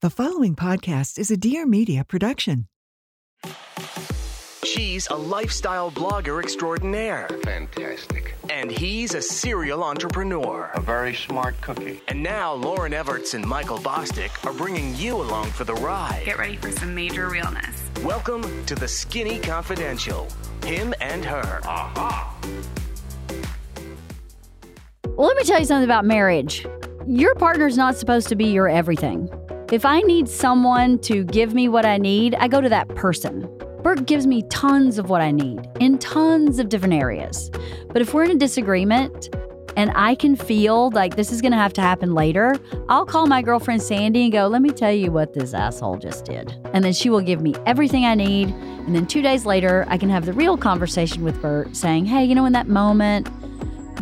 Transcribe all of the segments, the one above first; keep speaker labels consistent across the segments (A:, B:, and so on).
A: The following podcast is a Dear Media production.
B: She's a lifestyle blogger extraordinaire,
C: Fantastic.
B: and he's a serial entrepreneur.
C: A very smart cookie.
B: And now Lauryn Evarts and Michael Bosstick are bringing you along for the ride.
D: Get ready for some major realness.
B: Welcome to the Skinny Confidential. Him and her.
E: Well, let me tell you something about marriage. Your partner's not supposed to be your everything. If I need someone to give me what I need, I go to that person. Bert gives me tons of what I need in tons of different areas. But if we're in a disagreement and I can feel like this is going to have to happen later, I'll call my girlfriend Sandy and go, let me tell you what this asshole just did. And then she will give me everything I need. And then two days later, I can have the real conversation with Bert saying, hey, you know, in that moment,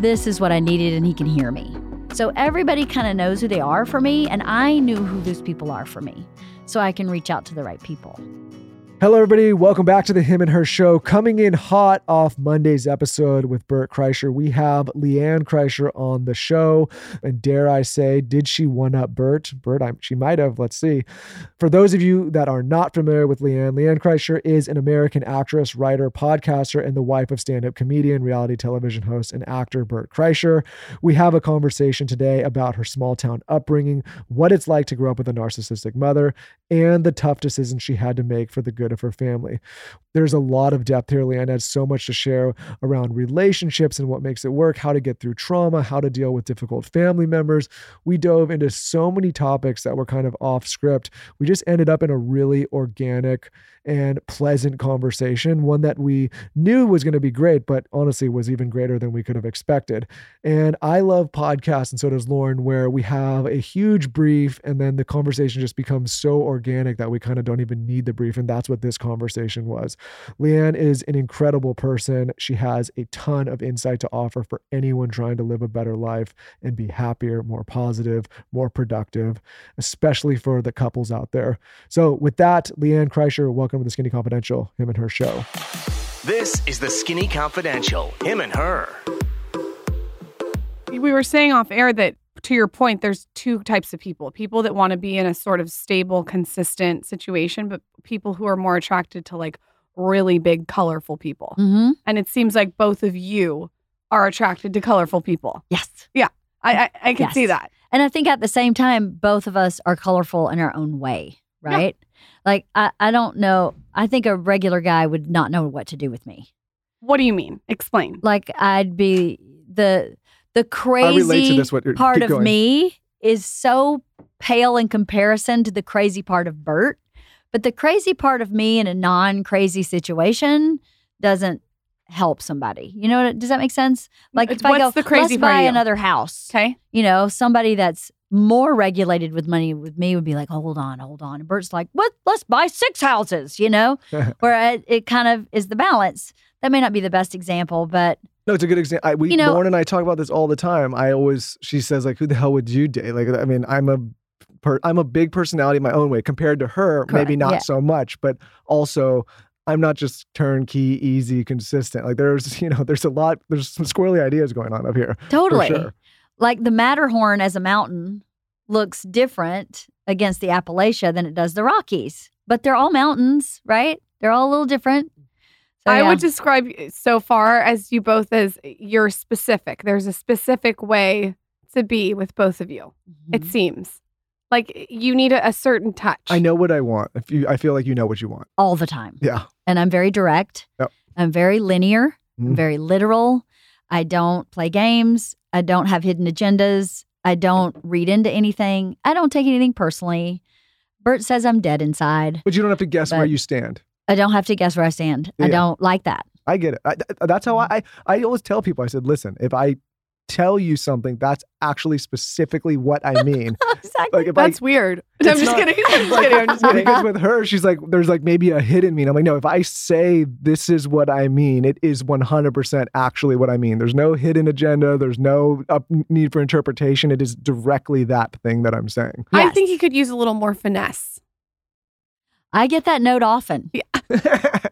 E: this is what I needed, and he can hear me. So everybody kind of knows who they are for me, and I knew who those people are for me. So I can reach out to the right people.
F: Hello, everybody. Welcome back to the Him and Her Show. Coming in hot off Monday's episode with Bert Kreischer, we have LeeAnn Kreischer on the show. And dare I say, did she one up Bert? Bert, I'm, she might have. Let's see. For those of you that are not familiar with LeeAnn, LeeAnn Kreischer is an American actress, writer, podcaster, and the wife of stand up comedian, reality television host, and actor Bert Kreischer. We have a conversation today about her small town upbringing, what it's like to grow up with a narcissistic mother, and the tough decisions she had to make for the good of her family. There's a lot of depth here. LeeAnn has so much to share around relationships and what makes it work, how to get through trauma, how to deal with difficult family members. We dove into so many topics that were kind of off script. We just ended up in a really organic and pleasant conversation, one that we knew was going to be great, but honestly was even greater than we could have expected. And I love podcasts, and so does Lauryn, where we have a huge brief and then the conversation just becomes so organic that we kind of don't even need the brief. And that's what this conversation was. LeeAnn is an incredible person. She has a ton of insight to offer for anyone trying to live a better life and be happier, more positive, more productive, especially for the couples out there. So, with that, LeeAnn Kreischer, welcome to the Skinny Confidential, him and her show.
B: This is the Skinny Confidential. Him and her.
G: we were saying off air that to your point there's two types of people people that want to be in a sort of stable consistent situation but people who are more attracted to like really big colorful people
E: Mm-hmm.
G: and it seems like both of you are attracted to colorful people
E: Yes.
G: i i, I can see that
E: And I think at the same time, both of us are colorful in our own way, right? Like, I, I don't know. I think a regular guy would not know what to do with me.
G: what do you mean explain
E: Like, I'd be the the
F: I to
E: crazy
F: this. What
E: part of me is so pale in comparison to the crazy part of Bert. But the crazy part of me in a non crazy situation doesn't help somebody. You know, what- does that make sense? Like,
G: It's-
E: if I go,
G: the crazy
E: let's buy another house
G: okay
E: you know, somebody that's more regulated with money with me would be like, oh, hold on, hold on. And Bert's like, what? Let's buy six houses, you know, where it, it kind of is the balance. That may not be the best example, but
F: No, it's a good example. I, we,
E: You know-
F: Lauryn and I talk about this all the time. I always, she says like, "Who the hell would you date?" Like, I mean, I'm a, per, I'm a big personality in my own way. Compared to her, maybe not
E: yeah.
F: so much, but also, I'm not just turnkey, easy, consistent. Like, there's, you know, there's a lot, there's some squirrely ideas going on up here.
E: totally.
F: sure.
E: Like the Matterhorn as a mountain looks different against the Appalachia than it does the Rockies, but they're all mountains, right? They're all a little different. So,
G: I
E: yeah.
G: would describe so far as you both as you're specific. There's a specific way to be with both of you. It
E: Mhm.
G: seems like you need a, a certain touch.
F: I know what I want. If you, I feel like you know what you want.
E: all the time.
F: Yeah.
E: and I'm very direct.
F: Yep.
E: I'm very linear. I'm
F: Mhm.
E: very literal. I don't play games. I don't have hidden agendas. I don't read into anything. I don't take anything personally. Bert says I'm dead inside.
F: But you don't have to guess where you stand.
E: I don't have to guess where I stand. I don't like that.
F: I get it. I, that's how I, I always tell people. I said, listen, if I tell you something, that's actually specifically what I mean.
E: exactly.
F: like if
G: That's
F: I,
G: weird. I'm just
F: not-
G: kidding. I'm just
F: like,
G: kidding. I'm just kidding.
F: Because with her, she's like, there's like maybe a hidden meaning. I'm like, no, if I say this is what I mean, it is 100% actually what I mean. There's no hidden agenda. There's no uh, up need for interpretation. It is directly that thing that I'm saying.
G: I think you could use a little more finesse.
E: I get that note often. Yeah.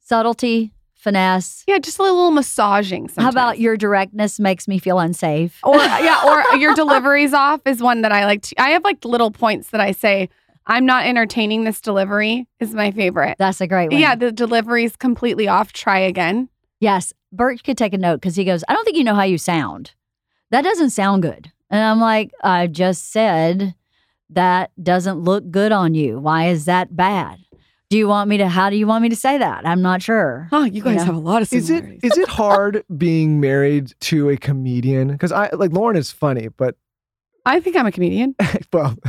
E: Subtlety, finesse.
G: Yeah, just a little massaging.
E: How about your directness makes me feel unsafe?
G: or yeah, or your deliveries off is one that I like. To, I have like little points that I say I'm not entertaining this delivery is my favorite.
E: That's a great one.
G: Yeah, the delivery's completely off. Try again.
E: Yes. Bert could take a note because he goes, I don't think you know how you sound. That doesn't sound good. And I'm like, I just said that doesn't look good on you. Why is that bad? Do you want me to, how do you want me to say that? I'm not sure.
G: Oh, you guys
E: know?
G: have a lot of
F: Is it
G: similarities.
F: is it hard being married to a comedian? Because I like Lauryn is funny, but
G: I think I'm a comedian.
F: well,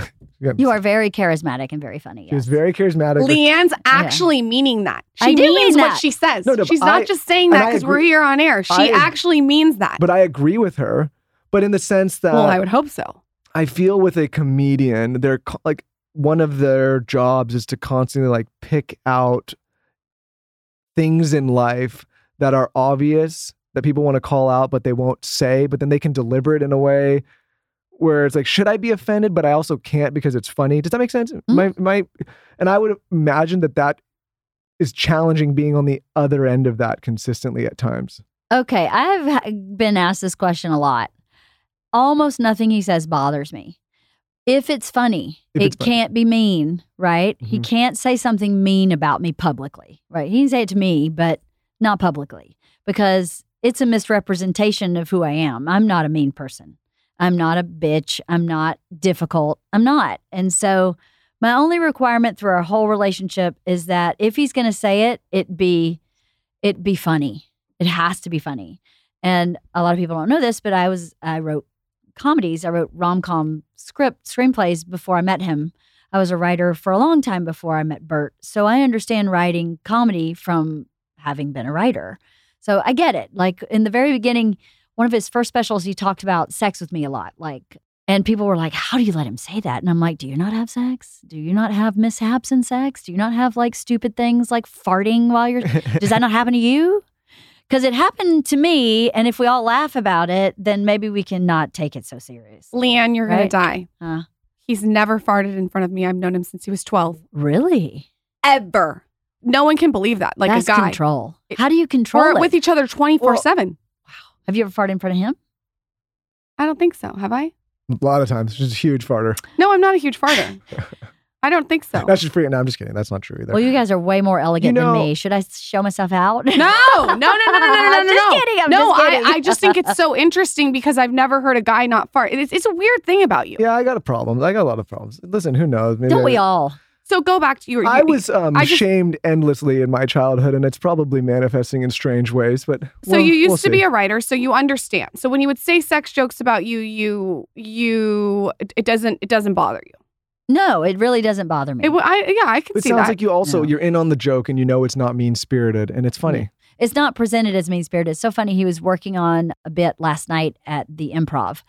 E: You are very charismatic and very funny.
F: She was
E: yes.
F: very charismatic. but-
G: LeeAnn's actually meaning that. She
E: I do
G: means
E: mean
G: what she says.
F: No, no, but
G: She's not
F: I-
G: just saying that because we're here on air. She
F: I
G: actually means that.
F: but I agree with her. But in the sense that
G: well, I would hope so.
F: I feel with a comedian, they're like one of their jobs is to constantly like pick out things in life that are obvious that people want to call out, but they won't say, but then they can deliver it in a way where it's like, should I be offended? But I also can't because it's funny. Does that make sense? Mm. My, my, and I would imagine that that is challenging being on the other end of that consistently at times.
E: Okay, I have been asked this question a lot. Almost nothing he says bothers me. If it's funny,
F: If
E: it
F: it's
E: can't be mean, right? He
F: Mhm.
E: can't say something mean about me publicly, right? He can say it to me, but not publicly because it's a misrepresentation of who I am. I'm not a mean person. I'm not a bitch. I'm not difficult. I'm not. And so my only requirement through our whole relationship is that if he's going to say it, it be it be funny. It has to be funny. And a lot of people don't know this, but I was I wrote comedies. I wrote rom-com script screenplays before I met him. I was a writer for a long time before I met Bert. So I understand writing comedy from having been a writer. So I get it. Like in the very beginning, one of his first specials, he talked about sex with me a lot. Like, and people were like, How do you let him say that? And I'm like, Do you not have sex? Do you not have mishaps in sex? Do you not have like stupid things like farting while you're does that not happen to you? Because it happened to me, and if we all laugh about it, then maybe we can not take it so serious.
G: LeeAnn, you're
E: Right.
G: gonna die.
E: Uh,
G: He's never farted in front of me. I've known him since he was 12.
E: really?
G: Ever. No one can believe that. Like
E: That's
G: a guy.
E: control. How do you control
G: We're
E: it?
G: with each other 24 7. Wow.
E: Have you ever farted in front of him?
G: I don't think so. Have I?
F: A lot of times, she's a huge farter.
G: No, I'm not a huge farter. I don't think so.
F: That's just free. No, I'm just kidding. That's not true either.
E: Well, you guys are way more elegant
F: know-
E: than me. Should I show myself out?
G: No, no, no, no, no, no, no, no,
E: I'm just
G: no.
E: kidding, I'm
G: no,
E: just kidding.
G: I, I just think it's so interesting because I've never heard a guy not fart. It's, it's a weird thing about you.
F: yeah, I got a problem. I got a lot of problems. Listen, who knows? Maybe
E: Don't we
F: I-
E: all?
G: So go back to you.
F: I was um,
G: I just-
F: shamed endlessly in my childhood, and it's probably manifesting in strange ways. But
G: So
F: we'll-
G: you used
F: we'll
G: to be
F: see.
G: a writer, so you understand. So when you would say sex jokes about you, you you it, it doesn't it doesn't bother you.
E: No, it really doesn't bother me.
G: It, w- I, yeah, I can
F: It
G: see
F: sounds
G: that.
F: like you also
E: No.
F: you're in on the joke, and you know it's not mean spirited, and it's funny.
E: it's not presented as mean spirited. It's so funny. He was working on a bit last night at the improv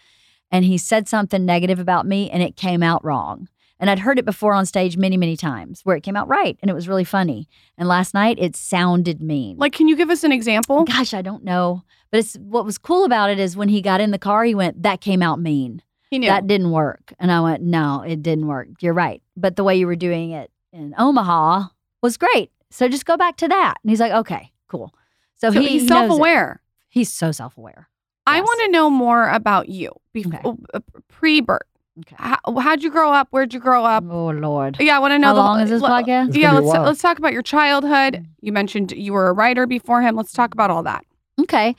E: and he said something negative about me and it came out wrong. And I'd heard it before on stage many, many times where it came out right and it was really funny. And last night it sounded mean.
G: like, can you give us an example?
E: gosh, I don't know. But it's what was cool about it is when he got in the car, he went, That came out mean.
G: He knew.
E: That didn't work. And I went, No, it didn't work. You're right. But the way you were doing it in Omaha was great. So just go back to that. And he's like, Okay, cool. So,
G: so
E: he
G: he's
E: knows
G: self-aware.
E: He's so self aware.
G: I want to know more about you before
E: Okay.
G: Oh, uh, pre birth.
E: Okay.
G: How, how'd you grow up? Where'd you grow up?
E: Oh, Lord.
G: Yeah, I want to know.
E: How
G: the-
E: long is this
G: le-
E: podcast?
F: It's
G: Yeah,
F: gonna be a
G: let's let's talk about your childhood. Mm. You mentioned you were a writer before him. Let's talk about all that.
E: Okay.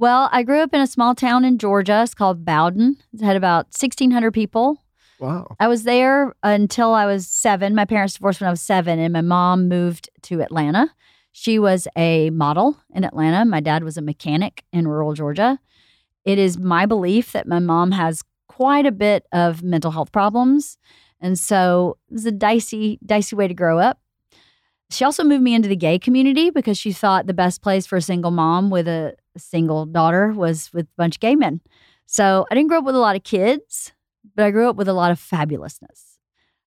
E: Well, I grew up in a small town in Georgia. It's called Bowdon. It had about 1,600 people.
F: Wow.
E: I was there until I was seven. My parents divorced when I was seven, and my mom moved to Atlanta. She was a model in Atlanta. My dad was a mechanic in rural Georgia. It is my belief that my mom has quite a bit of mental health problems. And so it was a dicey, dicey way to grow up. She also moved me into the gay community because she thought the best place for a single mom with a, a single daughter was with a bunch of gay men. So I didn't grow up with a lot of kids, but I grew up with a lot of fabulousness.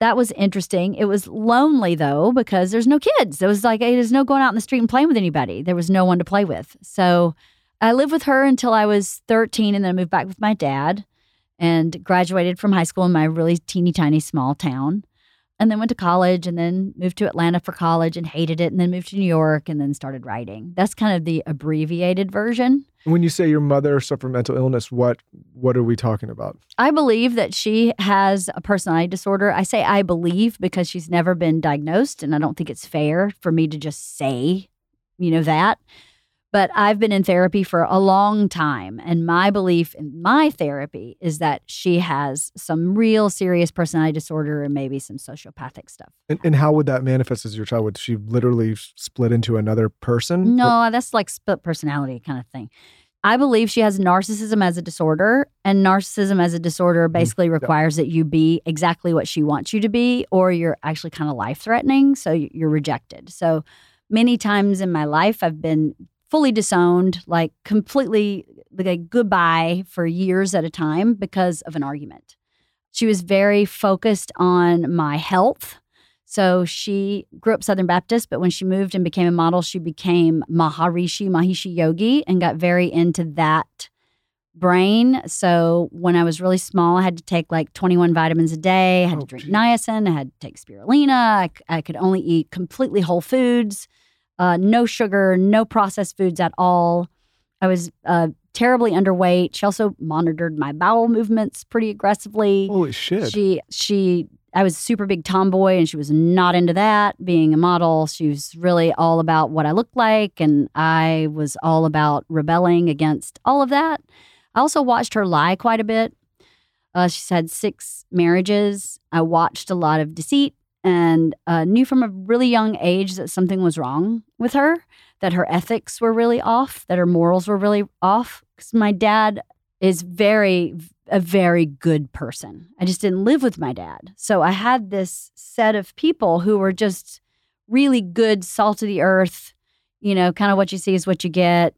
E: That was interesting. It was lonely though because there's no kids. It was like hey, there's no going out in the street and playing with anybody. There was no one to play with. So I lived with her until I was 13 and then I moved back with my dad and graduated from high school in my really teeny tiny small town. And then went to college and then moved to Atlanta for college and hated it and then moved to New York and then started writing. That's kind of the abbreviated version.
F: When you say your mother suffered mental illness, what what are we talking about?
E: I believe that she has a personality disorder. I say I believe because she's never been diagnosed and I don't think it's fair for me to just say, you know, that. But I've been in therapy for a long time. And my belief in my therapy is that she has some real serious personality disorder and maybe some sociopathic stuff.
F: And, and how would that manifest as your child? Would she literally split into another person?
E: No, that's like split personality kind of thing. I believe she has narcissism as a disorder, and narcissism as a disorder mm-hmm. basically requires that you be exactly what she wants you to be, or you're actually kind of life threatening. So you're rejected. So many times in my life, I've been fully disowned, like completely like goodbye for years at a time because of an argument. She was very focused on my health. So she grew up Southern Baptist, but when she moved and became a model, she became Maharishi, Mahesh Yogi, and got very into that brain. So when I was really small, I had to take like 21 vitamins a day. I had
F: Oh,
E: to drink
F: geez.
E: niacin. I had to take spirulina. I could only eat completely whole foods, uh, no sugar, no processed foods at all. I was uh, terribly underweight. She also monitored my bowel movements pretty aggressively.
F: Holy shit.
E: She she I was a super big tomboy and she was not into that. Being a model, she was really all about what I looked like and I was all about rebelling against all of that. I also watched her lie quite a bit. Uh, she's had six marriages. I watched a lot of deceit and uh, knew from a really young age that something was wrong with her, that her ethics were really off, that her morals were really off. Because my dad is very, a very good person. I just didn't live with my dad. So I had this set of people who were just really good, salt of the earth, you know, kind of what you see is what you get,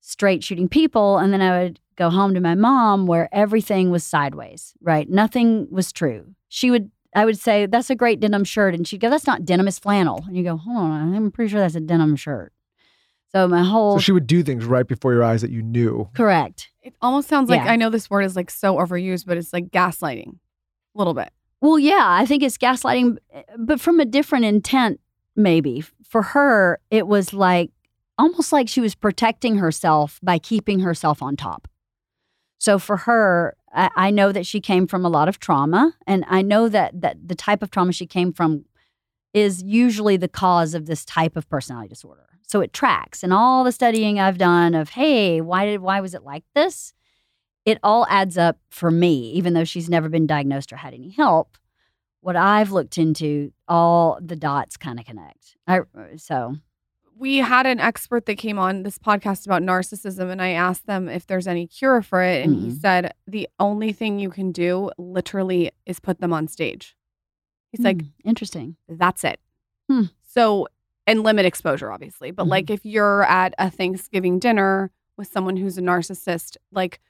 E: straight shooting people. And then I would go home to my mom where everything was sideways, right? Nothing was true. She would, I would say, that's a great denim shirt. And she'd go, that's not denim, it's flannel. And you go, hold on, I'm pretty sure that's a denim shirt. So my whole,
F: so she would do things right before your eyes that you knew.
E: correct.
G: It almost sounds like
E: Yeah.
G: I know this word is like so overused, but it's like gaslighting a little bit.
E: Well, yeah, I think it's gaslighting, but from a different intent, maybe. For her, it was like almost like she was protecting herself by keeping herself on top. So for her, I, I know that she came from a lot of trauma, and I know that that the type of trauma she came from is usually the cause of this type of personality disorder. So it tracks, and all the studying I've done of hey, why did why was it like this? It all adds up for me, even though she's never been diagnosed or had any help. What I've looked into, all the dots kind of connect. I so
G: we had an expert that came on this podcast about narcissism and I asked them if there's any cure for it and he
E: Mhm.
G: said the only thing you can do literally is put them on stage. He's like
E: hmm, interesting.
G: that's it.
E: Hmm.
G: So and limit exposure obviously, but
E: Mhm.
G: like if you're at a Thanksgiving dinner with someone who's a narcissist like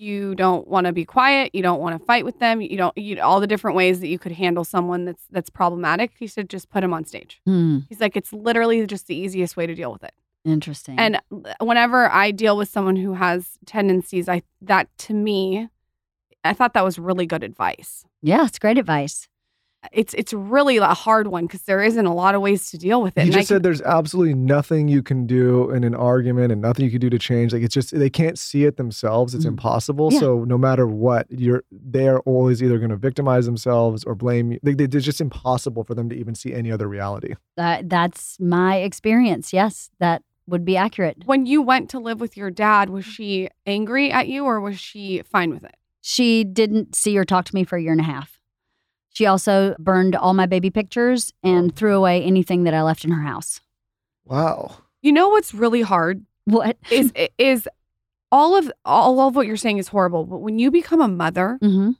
G: you don't want to be quiet, you don't want to fight with them, you don't you all the different ways that you could handle someone that's that's problematic. He said just put them on stage.
E: Hmm,
G: He's like it's literally just the easiest way to deal with it.
E: interesting.
G: And whenever I deal with someone who has tendencies, I that to me, I thought that was really good advice.
E: yeah, it's great advice.
G: It's it's really a hard one because there isn't a lot of ways to deal with it.
F: You
G: And I
F: just said there's absolutely nothing you can do in an argument and nothing you can do to change. Like it's just they can't see it themselves. It's
E: Mm.
F: impossible.
E: Yeah.
F: So no matter what, you're they are always either going to victimize themselves or blame you. They, they, it's just impossible for them to even see any other reality.
E: That that's my experience. Yes, that would be accurate.
G: when you went to live with your dad, was she angry at you or was she fine with it?
E: She didn't see or talk to me for a year and a half. She also burned all my baby pictures and threw away anything that I left in her house.
F: Wow.
G: You know what's really hard
E: What?
G: is is all of all of what you're saying is horrible, but when you become a mother
E: hmm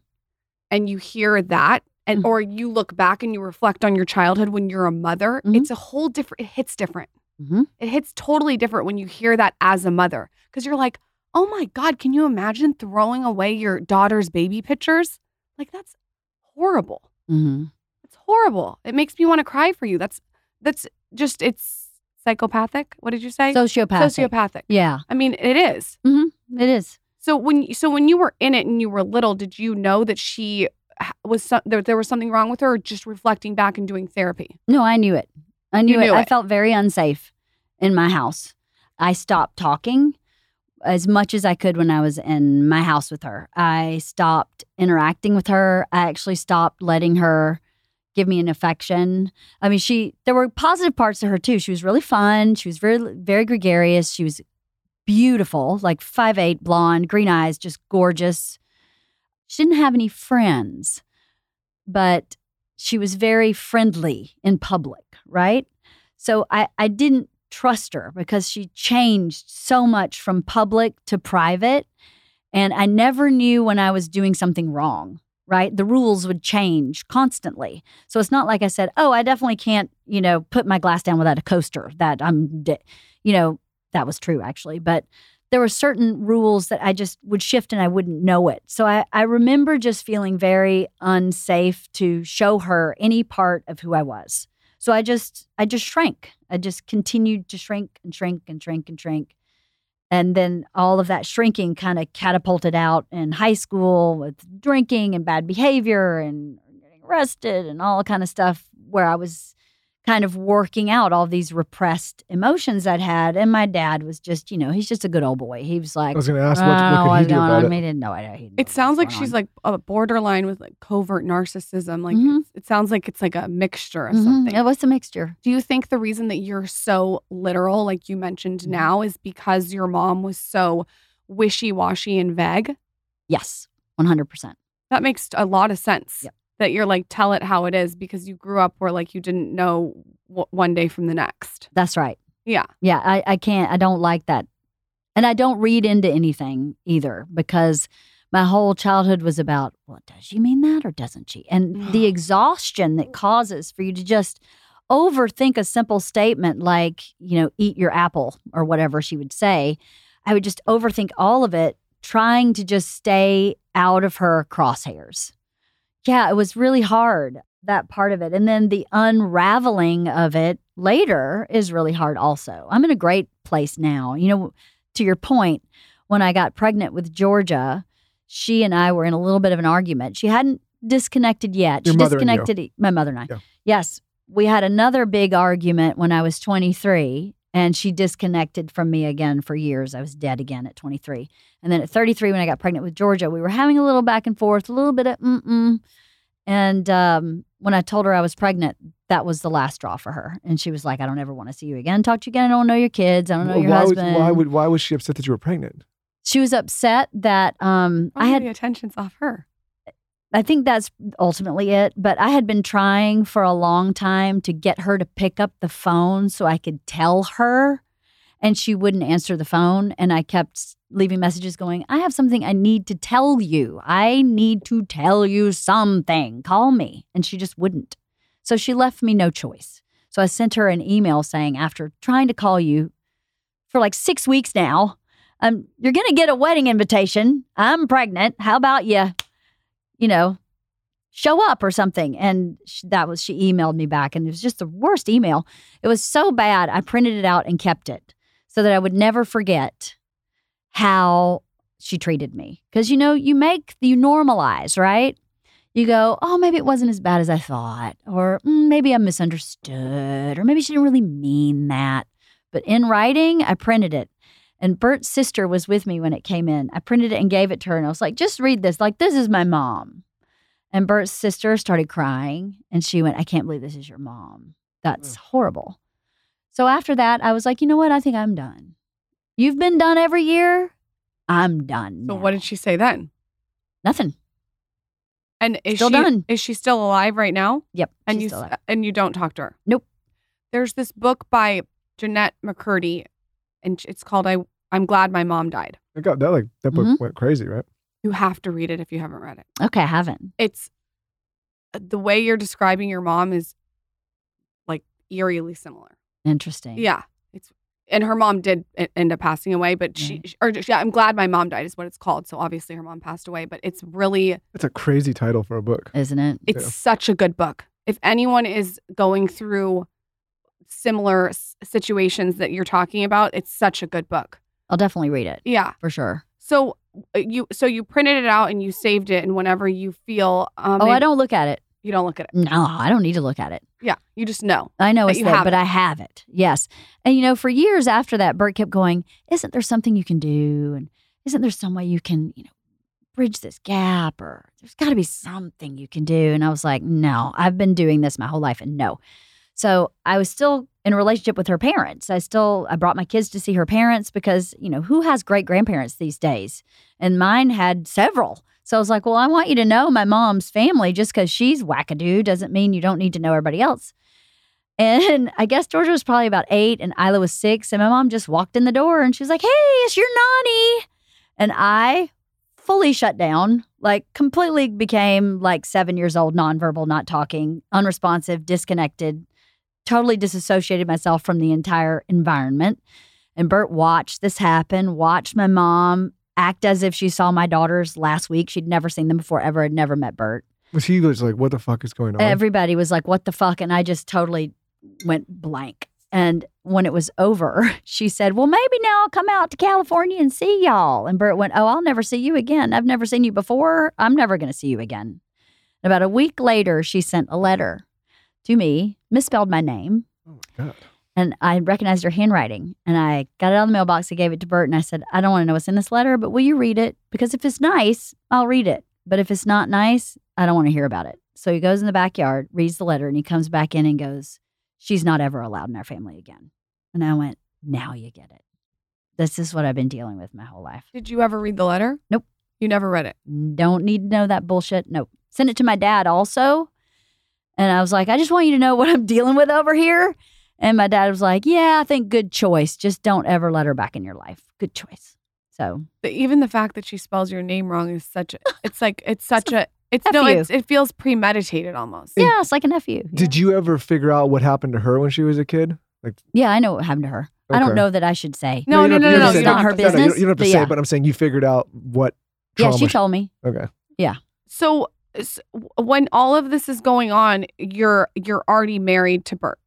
G: and you hear that and
E: Mhm.
G: or you look back and you reflect on your childhood when you're a mother,
E: Mhm.
G: it's a whole different it hits different.
E: hmm
G: It hits totally different when you hear that as a mother because you're like, "Oh my god, can you imagine throwing away your daughter's baby pictures?" Like that's horrible.
E: hmm
G: It's horrible. It makes me want to cry for you. That's that's just it's psychopathic. What did you say?
E: Sociopathic.
G: Sociopathic.
E: Yeah,
G: I mean, it is.
E: it is.
G: So when so when you were in it and you were little, did you know that she was some, there, there was something wrong with her, or just reflecting back and doing therapy?
E: No, I knew it. I knew,
G: You
E: it.
G: knew
E: I felt very unsafe in my house. I stopped talking as much as I could when I was in my house with her. I stopped interacting with her. I actually stopped letting her give me an affection. I mean, she there were positive parts to her too. She was really fun. She was very very gregarious. She was beautiful, like five eight, blonde, green eyes, just gorgeous. She didn't have any friends, but she was very friendly in public, right? So I, I didn't trust her because she changed so much from public to private. And I never knew when I was doing something wrong, right? The rules would change constantly. So it's not like I said, oh, I definitely can't, you know, put my glass down without a coaster. That I'm, di-" you know, that was true actually. But there were certain rules that I just would shift and I wouldn't know it. So I, I remember just feeling very unsafe to show her any part of who I was. So I just I just shrank. I just continued to shrink and shrink and shrink and shrink. And then all of that shrinking kind of catapulted out in high school with drinking and bad behavior and getting arrested and all kind of stuff where I was kind of working out all these repressed emotions I'd had. And my dad was just, you know, he's just a good old boy. He was like,
F: I was going to ask
E: I
F: what,
E: don't
F: what could he do about it.
E: He didn't know. I, he didn't
G: It sounds like she's
E: on.
G: like a borderline with like covert narcissism. Like
E: Mhm.
G: it sounds like it's like a mixture of
E: Mhm.
G: something.
E: It was a mixture.
G: Do you think the reason that you're so literal, like you mentioned
E: Mhm.
G: now, is because your mom was so wishy washy and vague?
E: Yes, 100%.
G: That makes a lot of sense.
E: Yep.
G: That you're like, tell it how it is because you grew up where like you didn't know w- one day from the next.
E: That's right.
G: Yeah.
E: Yeah, I, I can't, I don't like that. And I don't read into anything either because my whole childhood was about, well, does she mean that or doesn't she? And the exhaustion that causes for you to just overthink a simple statement like, you know, eat your apple or whatever she would say. I would just overthink all of it, trying to just stay out of her crosshairs. Yeah, it was really hard, that part of it. And then the unraveling of it later is really hard also. I'm in a great place now. You know, to your point, when I got pregnant with Georgia, she and I were in a little bit of an argument. She hadn't disconnected yet.
F: Your
E: she
F: mother and you.
E: disconnected my mother and I.
F: Yeah.
E: Yes. We had another big argument when I was 23 and she disconnected from me again for years. I was dead again at 23. And then at 33 when I got pregnant with Georgia, we were having a little back and forth, a little bit of mm-mm. And um, when I told her I was pregnant, that was the last straw for her. And she was like, I don't ever want to see you again, talk to you again. I don't know your kids. I don't know
F: Well,
E: your
F: why,
E: husband.
F: would, why would why was she upset that you were pregnant?
E: she was upset that um, I had
G: the attention's off her.
E: I think that's ultimately it. But I had been trying for a long time to get her to pick up the phone so I could tell her, and she wouldn't answer the phone. And I kept leaving messages going, I have something I need to tell you. I need to tell you something. Call me. And she just wouldn't. So she left me no choice. So I sent her an email saying, after trying to call you for like six weeks now, um, you're going to get a wedding invitation. I'm pregnant. How about you? You know, show up or something. And that was, she emailed me back and it was just the worst email. It was so bad. I printed it out and kept it so that I would never forget how she treated me. Cause you know, you make, you normalize, right? You go, oh, maybe it wasn't as bad as I thought, or "Mm, maybe I misunderstood, or maybe she didn't really mean that. But in writing, I printed it. And Bert's sister was with me when it came in. I printed it and gave it to her. And I was like, just read this. Like, this is my mom. And Bert's sister started crying. And she went, I can't believe this is your mom. That's horrible. So after that, I was like, you know what? I think I'm done. You've been done every year. I'm done.
G: So
E: now."
G: what did she say then?
E: Nothing.
G: And is
E: Still
G: she
E: done.
G: is she still alive right now?
E: Yep.
G: And you and you don't talk to her.
E: Nope.
G: There's this book by Jennette McCurdy, and it's called "I I'm Glad My Mom Died."
F: It got that like that book
E: Mhm.
F: went crazy, right?
G: You have to read it if you haven't read it.
E: Okay, I haven't.
G: It's uh, the way you're describing your mom is like eerily similar.
E: Interesting.
G: Yeah, it's and her mom did end up passing away, but she or yeah, I'm glad my mom died is what it's called. So obviously her mom passed away, but it's really
F: That's a crazy title for a book.
E: Isn't it?
G: It's
F: Yeah.
G: such a good book. If anyone is going through similar s- situations that you're talking about, it's such a good book.
E: I'll definitely read it
G: Yeah.
E: for sure.
G: So uh, you so you printed it out and you saved it, and whenever you feel, um,
E: oh, I don't look at it.
G: You don't look at it.
E: No, I don't need to look at it.
G: Yeah, you just know.
E: I know it's there, but
G: it.
E: I have it. Yes. And you know, for years after that, Bert kept going, Isn't there something you can do? And isn't there some way you can, you know, bridge this gap? Or there's got to be something you can do. And I was like, No, I've been doing this my whole life. And no. So I was still in a relationship with her parents. I still, I brought my kids to see her parents because, you know, who has great grandparents these days? And mine had several. So I was like, well, I want you to know my mom's family. Just because she's wackadoo doesn't mean you don't need to know everybody else. And I guess Georgia was probably about eight and Ila was six. And my mom just walked in the door and she was like, hey, it's your nanny. And I fully shut down, like completely became like seven years old, nonverbal, not talking, unresponsive, disconnected, totally disassociated myself from the entire environment. And Bert watched this happen, watched my mom act as if she saw my daughters last week. She'd never seen them before, ever, had never met Bert.
F: Was he was like, what the fuck is going on?
E: Everybody was like, what the fuck? And I just totally went blank. And when it was over, she said, Well, maybe now I'll come out to California and see y'all. And Bert went, Oh, I'll never see you again. I've never seen you before. I'm never going to see you again. And about a week later, she sent a letter to me, misspelled my name,
F: oh my god.
E: and I recognized her handwriting. And I got it out of the mailbox. I gave it to Bert and I said, I don't want to know what's in this letter, but will you read it? Because if it's nice, I'll read it. But if it's not nice, I don't want to hear about it. So he goes in the backyard, reads the letter, and he comes back in and goes, She's not ever allowed in our family again. And I went, Now you get it. This is what I've been dealing with my whole life.
G: Did you ever read the letter?
E: Nope.
G: You never read it.
E: Don't need to know that bullshit. Nope. Send it to my dad also. And I was like, I just want you to know what I'm dealing with over here. And my dad was like, Yeah, I think good choice. Just don't ever let her back in your life. Good choice. So
G: But even the fact that she spells your name wrong is such a. It's like it's such a. It's no.
E: You.
G: It's, it feels premeditated almost.
E: yeah, it's like a nephew.
F: Did you ever figure out what happened to her when she was a kid?
E: Like, yeah, I know what happened to her. I don't know that I should say.
G: No, no, no, no,
F: you don't
G: no.
F: have to
G: You
F: say-
G: don't
E: her
F: no, no, you don't-
E: business,
F: You don't have to say, but I'm saying you figured out what.
E: Yeah,
F: Trauma
E: she told me.
F: Okay. Yeah.
G: So s- when all of this is going on, you're you're already married to Bert,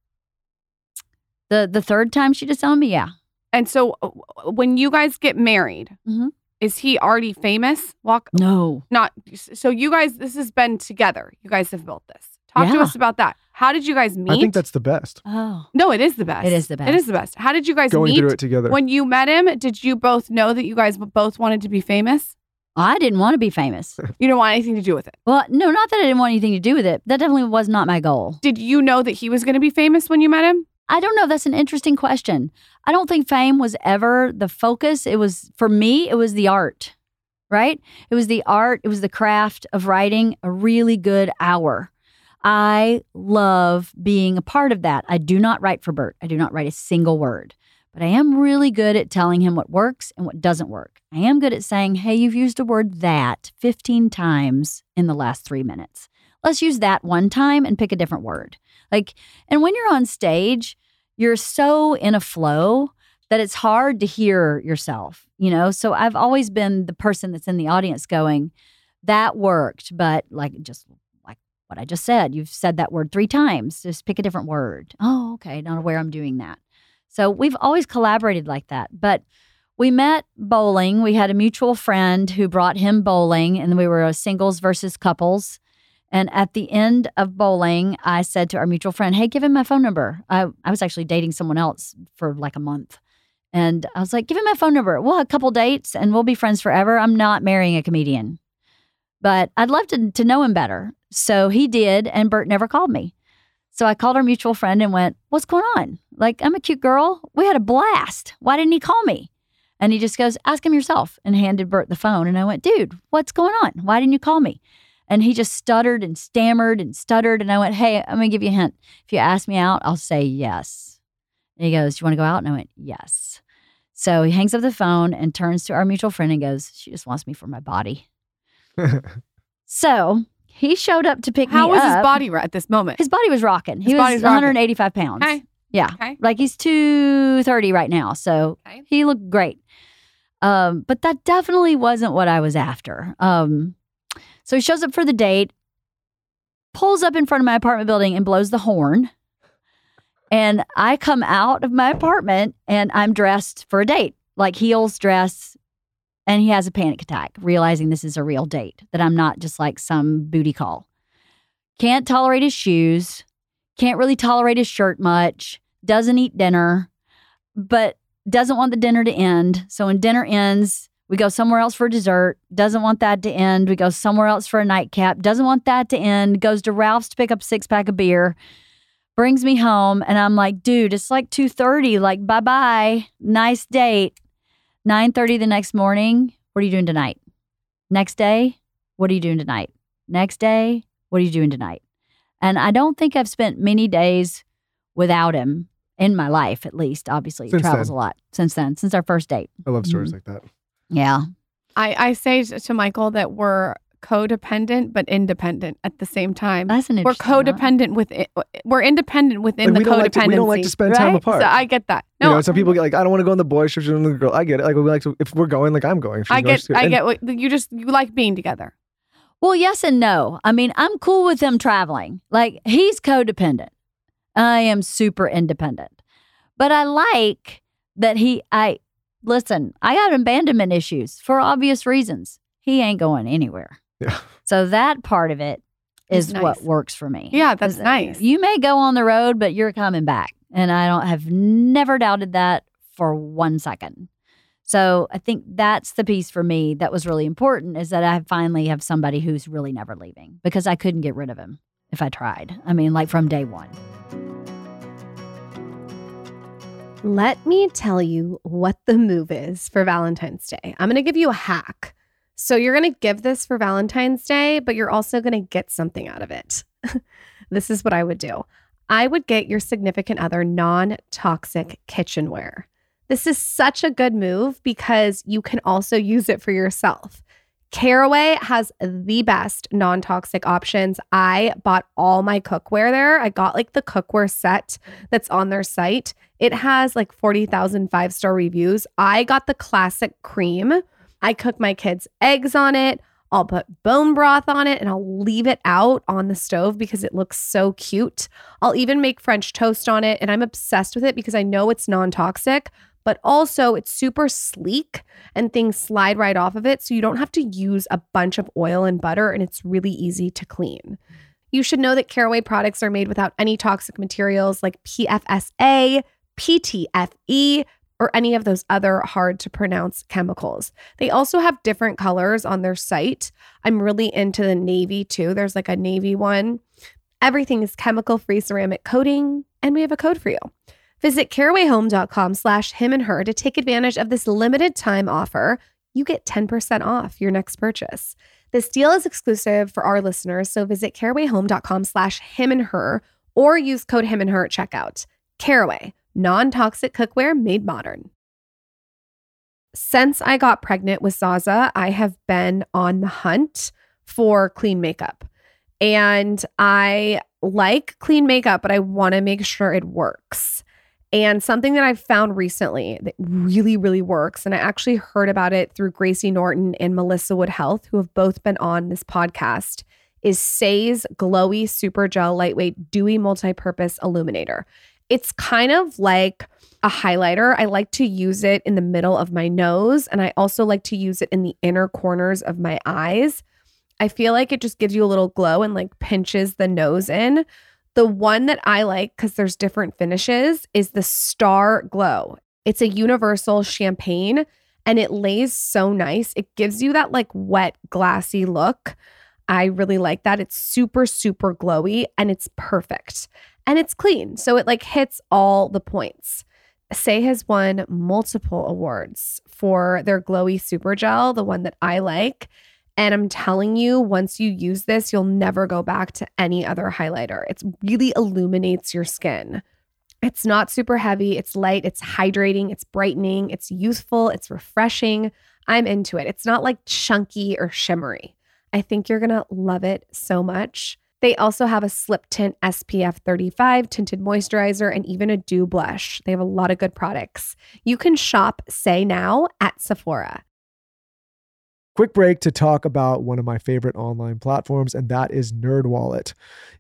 E: The the third time she disowned me, yeah.
G: and so uh, when you guys get married,
E: Mhm.
G: is he already famous? Walk
E: No.
G: not. So you guys, this has been together. You guys have built this. Talk to us about that. How did you guys meet?
F: I think that's the best.
E: Oh.
G: no, it is the best.
E: It is the best.
G: It is the best. How did you guys
F: Going
G: meet?
F: through it together.
G: When you met him, did you both know that you guys both wanted to be famous?
E: I didn't want to be famous.
G: You don't want anything to do with it.
E: Well, no, not that I didn't want anything to do with it. That definitely was not my goal.
G: Did you know that he was going to be famous when you met him?
E: I don't know. That's an interesting question. I don't think fame was ever the focus. It was, for me, it was the art, right? It was the art, it was the craft of writing a really good hour. I love being a part of that. I do not write for Bert, I do not write a single word, but I am really good at telling him what works and what doesn't work. I am good at saying, hey, you've used a word that 15 times in the last three minutes. Let's use that one time and pick a different word. Like, and when you're on stage, you're so in a flow that it's hard to hear yourself, you know? So I've always been the person that's in the audience going, that worked, but like just like what I just said, you've said that word three times. Just pick a different word. Oh, okay. Not aware I'm doing that. So we've always collaborated like that. But we met bowling. We had a mutual friend who brought him bowling, and we were singles versus couples. And at the end of bowling, I said to our mutual friend, Hey, give him my phone number. I, I was actually dating someone else for like a month. And I was like, Give him my phone number. We'll have a couple dates and we'll be friends forever. I'm not marrying a comedian, but I'd love to, to know him better. So he did. And Bert never called me. So I called our mutual friend and went, What's going on? Like, I'm a cute girl. We had a blast. Why didn't he call me? And he just goes, Ask him yourself, and handed Bert the phone. And I went, Dude, what's going on? Why didn't you call me? And he just stuttered and stammered and stuttered. And I went, Hey, I'm going to give you a hint. If you ask me out, I'll say yes. And he goes, Do you want to go out? And I went, Yes. So he hangs up the phone and turns to our mutual friend and goes, She just wants me for my body. so he showed up to pick
G: How
E: me up.
G: How was his body at this moment?
E: His body was rocking. He
G: His
E: was
G: body's rocking.
E: 185 pounds.
G: Okay.
E: Yeah.
G: Okay.
E: Like he's 230 right now. So
G: Okay.
E: he looked great. Um, but that definitely wasn't what I was after. Um, so he shows up for the date, pulls up in front of my apartment building and blows the horn. And I come out of my apartment and I'm dressed for a date, like heels, dress, And he has a panic attack, realizing this is a real date, that I'm not just like some booty call. Can't tolerate his shoes, can't really tolerate his shirt much, doesn't eat dinner, but doesn't want the dinner to end. So when dinner ends, we go somewhere else for dessert, doesn't want that to end. We go somewhere else for a nightcap, doesn't want that to end, goes to Ralph's to pick up a six pack of beer, brings me home, and I'm like, dude, it's like 2:30. Like, bye-bye. Nice date. 9:30 the next morning. What are you doing tonight? Next day, what are you doing tonight? Next day, what are you doing tonight? And I don't think I've spent many days without him in my life, at least. Obviously,
F: Since
E: travels
F: then.
E: a lot since then, since our first date.
F: I love stories
E: Mhm.
F: like that.
E: Yeah.
G: I, I say to Michael that we're codependent but independent at the same time.
E: That's an
G: We're
E: interesting one.
G: codependent with we're independent within
F: Like,
G: the
F: we don't like to-
G: codependency.
F: we don't like to spend time
G: right?
F: apart.
G: So I get that.
F: You
G: No,
F: know, some people get like, I don't want to go on the boy trip with the girl. I get it. Like, we like to, if we're going, like I'm going.
G: I
F: going,
G: get
F: going.
G: I
F: And
G: get what you just you like being together.
E: Well, yes and no. I mean, I'm cool with him traveling. Like, he's codependent. I am super independent. But I like that he, I, listen, I got abandonment issues for obvious reasons. He ain't going anywhere.
F: Yeah.
E: So that part of it is
G: That's
E: what works for me.
G: Yeah, that's nice.
E: You may go on the road, but you're coming back. And I don't have never doubted that for one second. So I think that's the piece for me that was really important is that I finally have somebody who's really never leaving because I couldn't get rid of him if I tried. I mean, like from day one.
H: Let me tell you what the move is for Valentine's Day. I'm going to give you a hack. So, you're going to give this for Valentine's Day, but you're also going to get something out of it. this is what I would do I would get your significant other non toxic kitchenware. This is such a good move because you can also use it for yourself. Caraway has the best non toxic options. I bought all my cookware there. I got like the cookware set that's on their site. It has like 40,000 five star reviews. I got the classic cream. I cook my kids' eggs on it. I'll put bone broth on it and I'll leave it out on the stove because it looks so cute. I'll even make French toast on it and I'm obsessed with it because I know it's non toxic, but also it's super sleek and things slide right off of it. So you don't have to use a bunch of oil and butter and it's really easy to clean. You should know that Caraway products are made without any toxic materials like PFSA, PTFE, or any of those other hard to pronounce chemicals. They also have different colors on their site. I'm really into the navy too. There's like a navy one. Everything is chemical free ceramic coating, and we have a code for you. Visit carawayhome.com slash him and her to take advantage of this limited time offer. You get 10% off your next purchase. This deal is exclusive for our listeners, so visit carawayhome.com slash him and her or use code him and her at checkout. Caraway, non-toxic cookware made modern. Since I got pregnant with Zaza, I have been on the hunt for clean makeup. And I like clean makeup, but I want to make sure it works. And something that I've found recently that really, really works, and I actually heard about it through Gracie Norton and Melissa Wood Health, who have both been on this podcast, is Saie's Glowy Super Gel Lightweight Dewy Multi-Purpose Illuminator. It's kind of like a highlighter. I like to use it in the middle of my nose, and I also like to use it in the inner corners of my eyes. I feel like it just gives you a little glow and like pinches the nose in. The one that I like, because there's different finishes, is the Star Glow. It's a universal champagne and it lays so nice. It gives you that like wet, glassy look. I really like that. It's super, super glowy and it's perfect. And it's clean. So it like hits all the points. Saie has won multiple awards for their glowy super gel, the one that I like. And I'm telling you, once you use this, you'll never go back to any other highlighter. It really illuminates your skin. It's not super heavy, it's light, it's hydrating, it's brightening, it's youthful, it's refreshing. I'm into it. It's not like chunky or shimmery. I think you're gonna love it so much. They also have a slip tint SPF 35 tinted moisturizer and even a dew blush. They have a lot of good products. You can shop Saie Now at Sephora.
F: Quick break to talk about one of my favorite online platforms, and that is NerdWallet.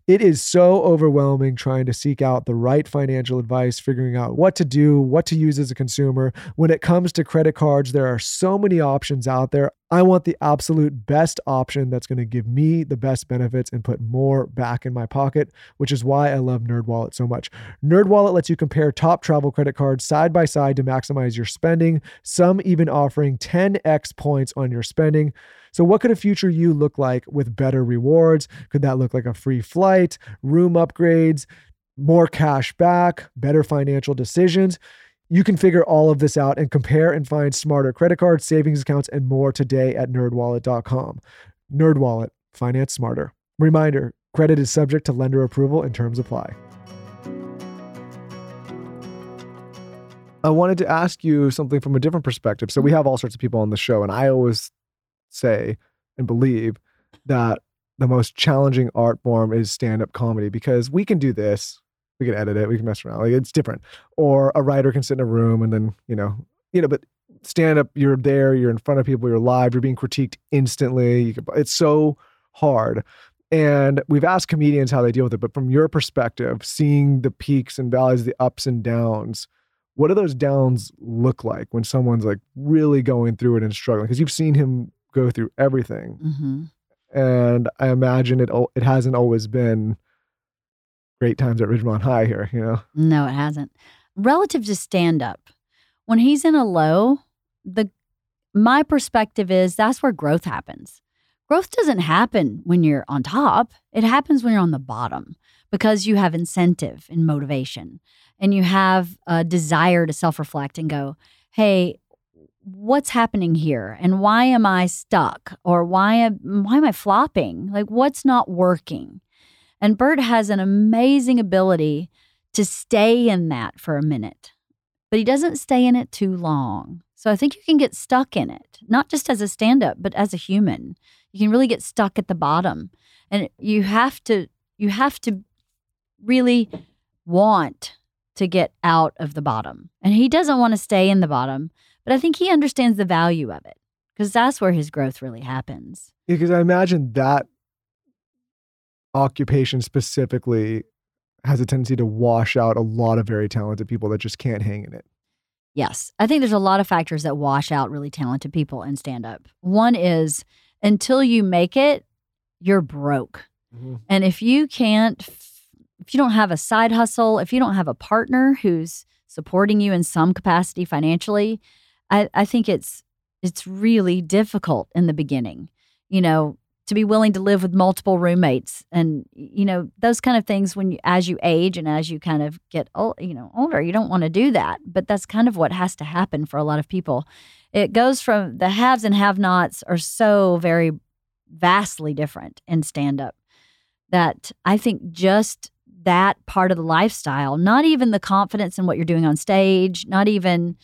F: It is so overwhelming trying to seek out the right financial advice, figuring out what to do, what to use as a consumer. When it comes to credit cards, there are so many options out there. I want the absolute best option that's going to give me the best benefits and put more back in my pocket, which is why I love NerdWallet so much. NerdWallet lets you compare top travel credit cards side by side to maximize your spending, some even offering 10x points on your spending. So, what could a future you look like with better rewards? Could that look like a free flight, room upgrades, more cash back, better financial decisions? You can figure all of this out and compare and find smarter credit cards, savings accounts, and more today at nerdwallet.com. Nerdwallet, finance smarter. Reminder credit is subject to lender approval and terms apply. I wanted to ask you something from a different perspective. So, we have all sorts of people on the show, and I always say and believe that the most challenging art form is stand-up comedy because we can do this we can edit it we can mess around like it's different. Or a writer can sit in a room and then you know you know but stand up you're there you're in front of people you're live you're being critiqued instantly can, it's so hard. And we've asked comedians how they deal with it but from your perspective seeing the peaks and valleys the ups and downs what do those downs look like when someone's like really going through it and struggling? Because you've seen him go through everything
E: Mm-hmm.
F: and I imagine it it hasn't always been great times at Ridgemont High here, you know.
E: No, it hasn't. Relative to stand up, when he's in a low, the my perspective is that's where growth happens. Growth doesn't happen when you're on top. It happens when you're on the bottom because you have incentive and motivation and you have a desire to self-reflect and go, "Hey, what's happening here and why am I stuck or why am, why am I flopping? Like what's not working?" And Bert has an amazing ability to stay in that for a minute, but he doesn't stay in it too long. So I think you can get stuck in it, not just as a stand up, but as a human. You can really get stuck at the bottom. And you have to you have to really want to get out of the bottom. And he doesn't want to stay in the bottom, but I think he understands the value of it because that's where his growth really happens.
F: Because I imagine that occupation specifically has a tendency to wash out a lot of very talented people that just can't hang in it.
E: Yes. I think there's a lot of factors that wash out really talented people in stand up. One is until you make it, you're broke. Mm-hmm. And if you can't, if you don't have a side hustle, if you don't have a partner who's supporting you in some capacity financially, I, I think it's it's really difficult in the beginning. You know, to be willing to live with multiple roommates and you know those kind of things when you as you age and as you kind of get old, you know older you don't want to do that but that's kind of what has to happen for a lot of people it goes from the haves and have nots are so very vastly different in stand up that i think just that part of the lifestyle not even the confidence in what you're doing on stage not even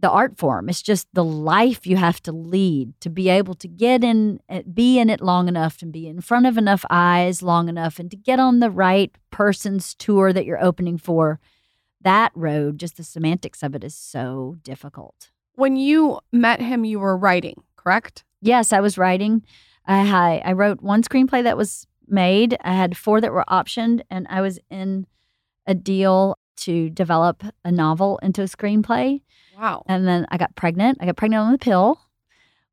E: the art form. It's just the life you have to lead to be able to get in, eh, be in it long enough to be in front of enough eyes long enough and to get on the right person's tour that you're opening for. That road, just the semantics of it is so difficult.
G: When you met him, you were writing, correct?
E: Yes, I was writing. I I wrote one screenplay that was made. I had four that were optioned, and I was in a deal to develop a novel into a screenplay.
G: Wow.
E: And then I got pregnant. I got pregnant on the pill,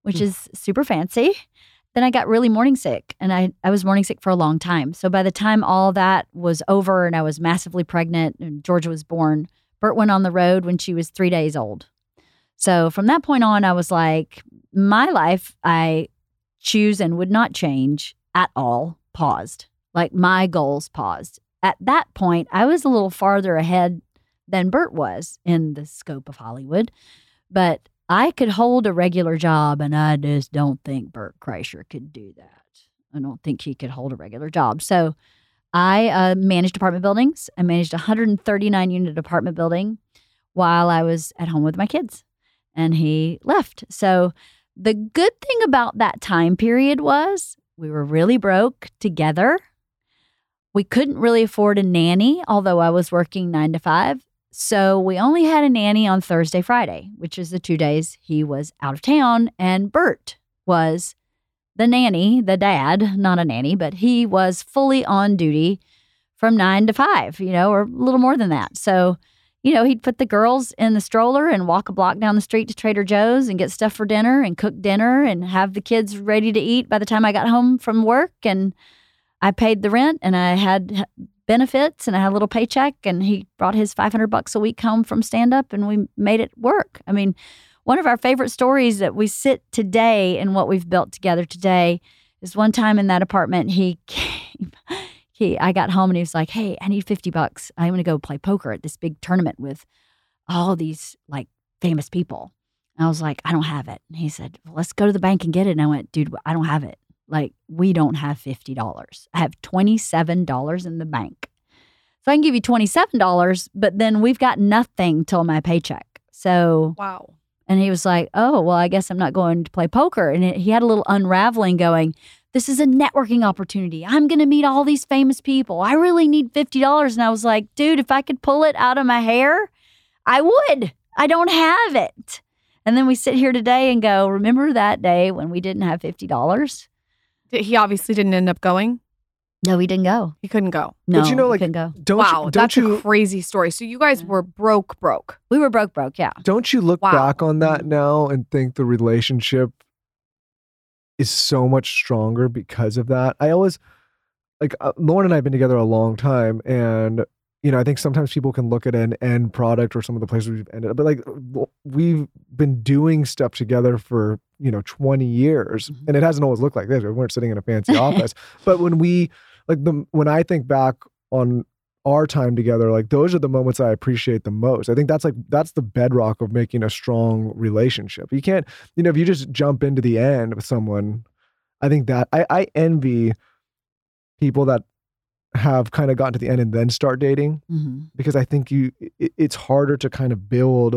E: which hmm. is super fancy. Then I got really morning sick and I, I was morning sick for a long time. So by the time all that was over and I was massively pregnant and Georgia was born, Bert went on the road when she was three days old. So from that point on, I was like, my life, I choose and would not change at all, paused. Like my goals paused. At that point, I was a little farther ahead than Bert was in the scope of Hollywood. But I could hold a regular job, and I just don't think Bert Kreischer could do that. I don't think he could hold a regular job. So I uh, managed apartment buildings. I managed a 139 unit apartment building while I was at home with my kids, and he left. So the good thing about that time period was we were really broke together. We couldn't really afford a nanny, although I was working nine to five. So we only had a nanny on Thursday, Friday, which is the two days he was out of town. And Bert was the nanny, the dad, not a nanny, but he was fully on duty from nine to five, you know, or a little more than that. So, you know, he'd put the girls in the stroller and walk a block down the street to Trader Joe's and get stuff for dinner and cook dinner and have the kids ready to eat by the time I got home from work. And I paid the rent and I had benefits and I had a little paycheck and he brought his 500 bucks a week home from stand up and we made it work. I mean, one of our favorite stories that we sit today and what we've built together today is one time in that apartment he came he I got home and he was like, "Hey, I need 50 bucks. I'm going to go play poker at this big tournament with all these like famous people." And I was like, "I don't have it." And he said, well, "Let's go to the bank and get it." And I went, "Dude, I don't have it. Like, we don't have $50. I have $27 in the bank. So I can give you $27, but then we've got nothing till my paycheck." So
G: Wow.
E: and he was like, "Oh, well, I guess I'm not going to play poker." And it, he had a little unraveling going. This is a networking opportunity. I'm going to meet all these famous people. I really need fifty dollars. And I was like, "Dude, if I could pull it out of my hair, I would. I don't have it." And then we sit here today and go, "Remember that day when we didn't have fifty dollars?"
G: Did- He obviously didn't end up going.
E: No, he didn't go.
G: He couldn't go.
E: No,
F: you know, like-
E: couldn't go.
F: Don't
G: wow,
F: you, don't
G: that's
F: you
G: a crazy story. So you guys were broke, broke.
E: We were broke, broke. Yeah.
F: don't you look
G: Wow.
F: back on that now and think the relationship is so much stronger because of that? I always like uh, Lauryn and I have been together a long time, and you know I think sometimes people can look at an end product or some of the places we've ended up, but like we've been doing stuff together for you know 20 years,
E: Mhm.
F: and it hasn't always looked like this. We weren't sitting in a fancy office, but when we like the when I think back on our time together like those are the moments i appreciate the most i think that's like that's the bedrock of making a strong relationship you can't you know if you just jump into the end with someone i think that i, I envy people that have kind of gotten to the end and then start dating
E: hmm
F: because i think you it, it's harder to kind of build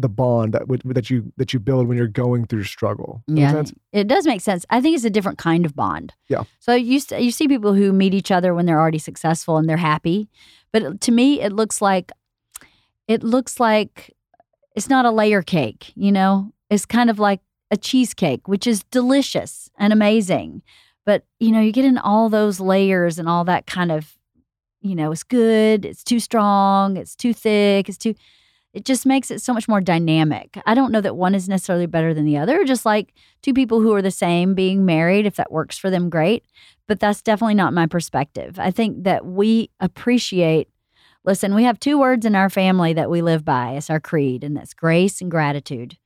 F: the bond that would that you that you build when you're going through struggle Does
E: Yeah, it does make sense. I think it's a different kind of bond.
F: Yeah.
E: So you you see people who meet each other when they're already successful and they're happy, but to me it looks like it looks like it's not a layer cake. You know, it's kind of like a cheesecake, which is delicious and amazing. But you know, you get in all those layers and all that kind of, you know, it's good, it's too strong, it's too thick, it's too. It just makes it so much more dynamic. I don't know that one is necessarily better than the other. Just like two people who are the same being married, if that works for them, great. But that's definitely not my perspective. I think that we appreciate, listen, we have two words in our family that we live by. It's our creed, and that's grace and gratitude.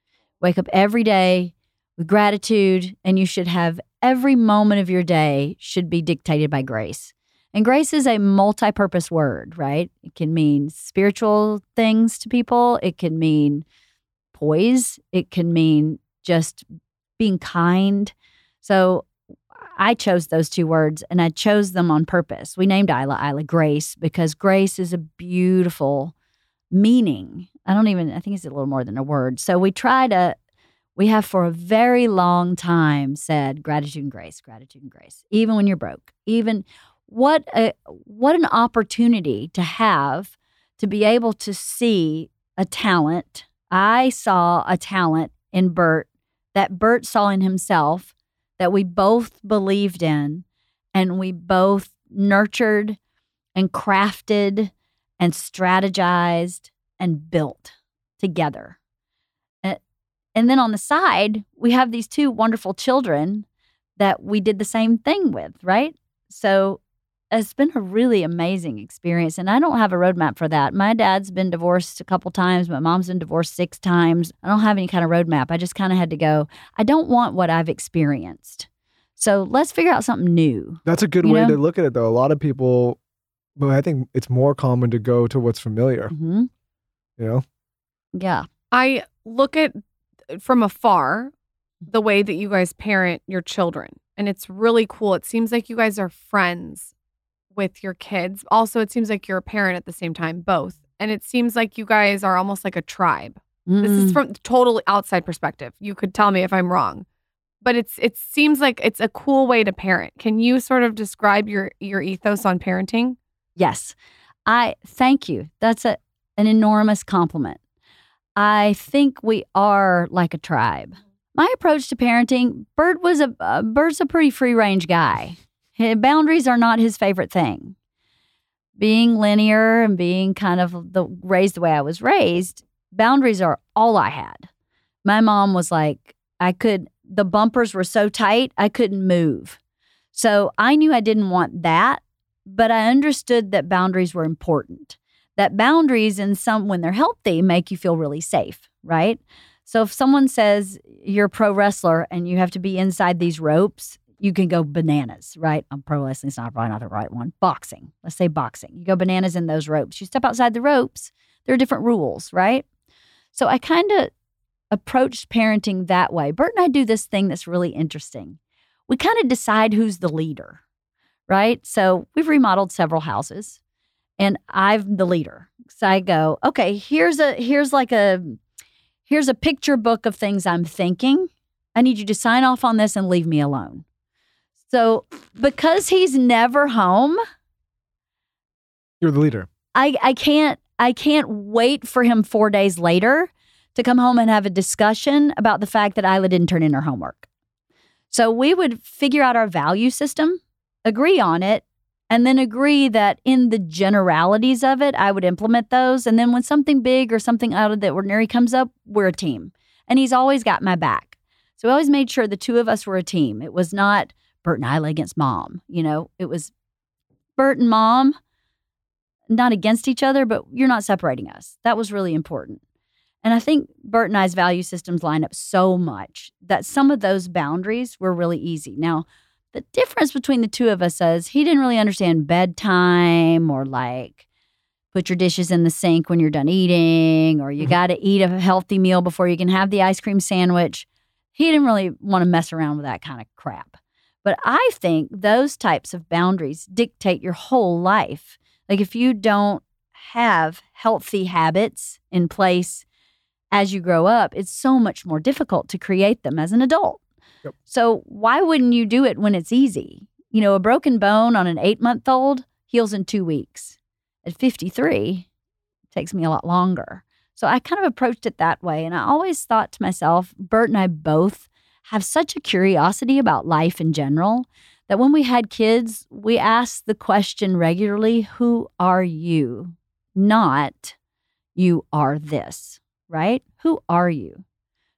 E: Wake up every day with gratitude, and you should have every moment of your day should be dictated by grace. And grace is a multi purpose word, right? It can mean spiritual things to people, it can mean poise, it can mean just being kind. So I chose those two words and I chose them on purpose. We named Ila Ila Grace because grace is a beautiful meaning. I don't even, I think it's a little more than a word. So we try to, we have for a very long time said gratitude and grace, gratitude and grace, even when you're broke, even what a what an opportunity to have to be able to see a talent. I saw a talent in Bert that Bert saw in himself that we both believed in and we both nurtured and crafted and strategized and built together. And, then on the side, we have these two wonderful children that we did the same thing with, right? So it's been a really amazing experience. And I don't have a roadmap for that. My dad's been divorced a couple times. My mom's been divorced six times. I don't have any kind of roadmap. I just kind of had to go, I don't want what I've experienced. So let's figure out something new.
F: That's a good
E: You
F: way
E: know?
F: to look at it, though. A lot of people, but I think it's more common to go to what's familiar.
E: hmm
F: You know,
E: Yeah.
G: I look at from afar the way that you guys parent your children, and it's really cool. It seems like you guys are friends with your kids. Also, it seems like you're a parent at the same time, both. And it seems like you guys are almost like a tribe. This is
E: Mm.
G: from totally outside perspective. You could tell me if I'm wrong. But it's it seems like it's a cool way to parent. Can you sort of describe your your ethos on parenting?
E: Yes. I thank you. That's a, an enormous compliment. I think we are like a tribe. My approach to parenting, Bert was a uh, Bert's a pretty free range guy. Boundaries are not his favorite thing. Being linear and being kind of the raised the way I was raised, boundaries are all I had. My mom was like, I could the bumpers were so tight I couldn't move. So I knew I didn't want that, but I understood that boundaries were important. That boundaries in some when they're healthy make you feel really safe, right? So if someone says you're a pro wrestler and you have to be inside these ropes, you can go bananas, right? I'm pro wrestling, it's not probably not the right one. Boxing, let's say boxing. You go bananas in those ropes. You step outside the ropes, there are different rules, right? So I kind of approached parenting that way. Bert and I do this thing that's really interesting. We kind of decide who's the leader, right? So we've remodeled several houses and I'm the leader. So I go, okay, here's a here's like a here's a picture book of things I'm thinking. I need you to sign off on this and leave me alone. So because he's never home,
F: You're the leader.
E: I, I can't I can't wait for him four days later to come home and have a discussion about the fact that Ila didn't turn in her homework. So we would figure out our value system, agree on it, and then agree that in the generalities of it, I would implement those. And then when something big or something out of the ordinary comes up, we're a team. And he's always got my back. So we always made sure the two of us were a team. It was not Bert and Ila against mom. You know, it was Bert and mom, not against each other, but you're not separating us. That was really important. And I think Bert and I's value systems line up so much that some of those boundaries were really easy. Now, the difference between the two of us is he didn't really understand bedtime or like put your dishes in the sink when you're done eating or you mm-hmm. got to eat a healthy meal before you can have the ice cream sandwich. He didn't really want to mess around with that kind of crap. But I think those types of boundaries dictate your whole life. Like if you don't have healthy habits in place as you grow up, it's so much more difficult to create them as an adult.
F: Yep.
E: So why wouldn't you do it when it's easy? You know, a broken bone on an eight month old heals in two weeks. At 53, it takes me a lot longer. So I kind of approached it that way. And I always thought to myself, Bert and I both have such a curiosity about life in general that when we had kids, we asked the question regularly Who are you? Not you are this, right? Who are you?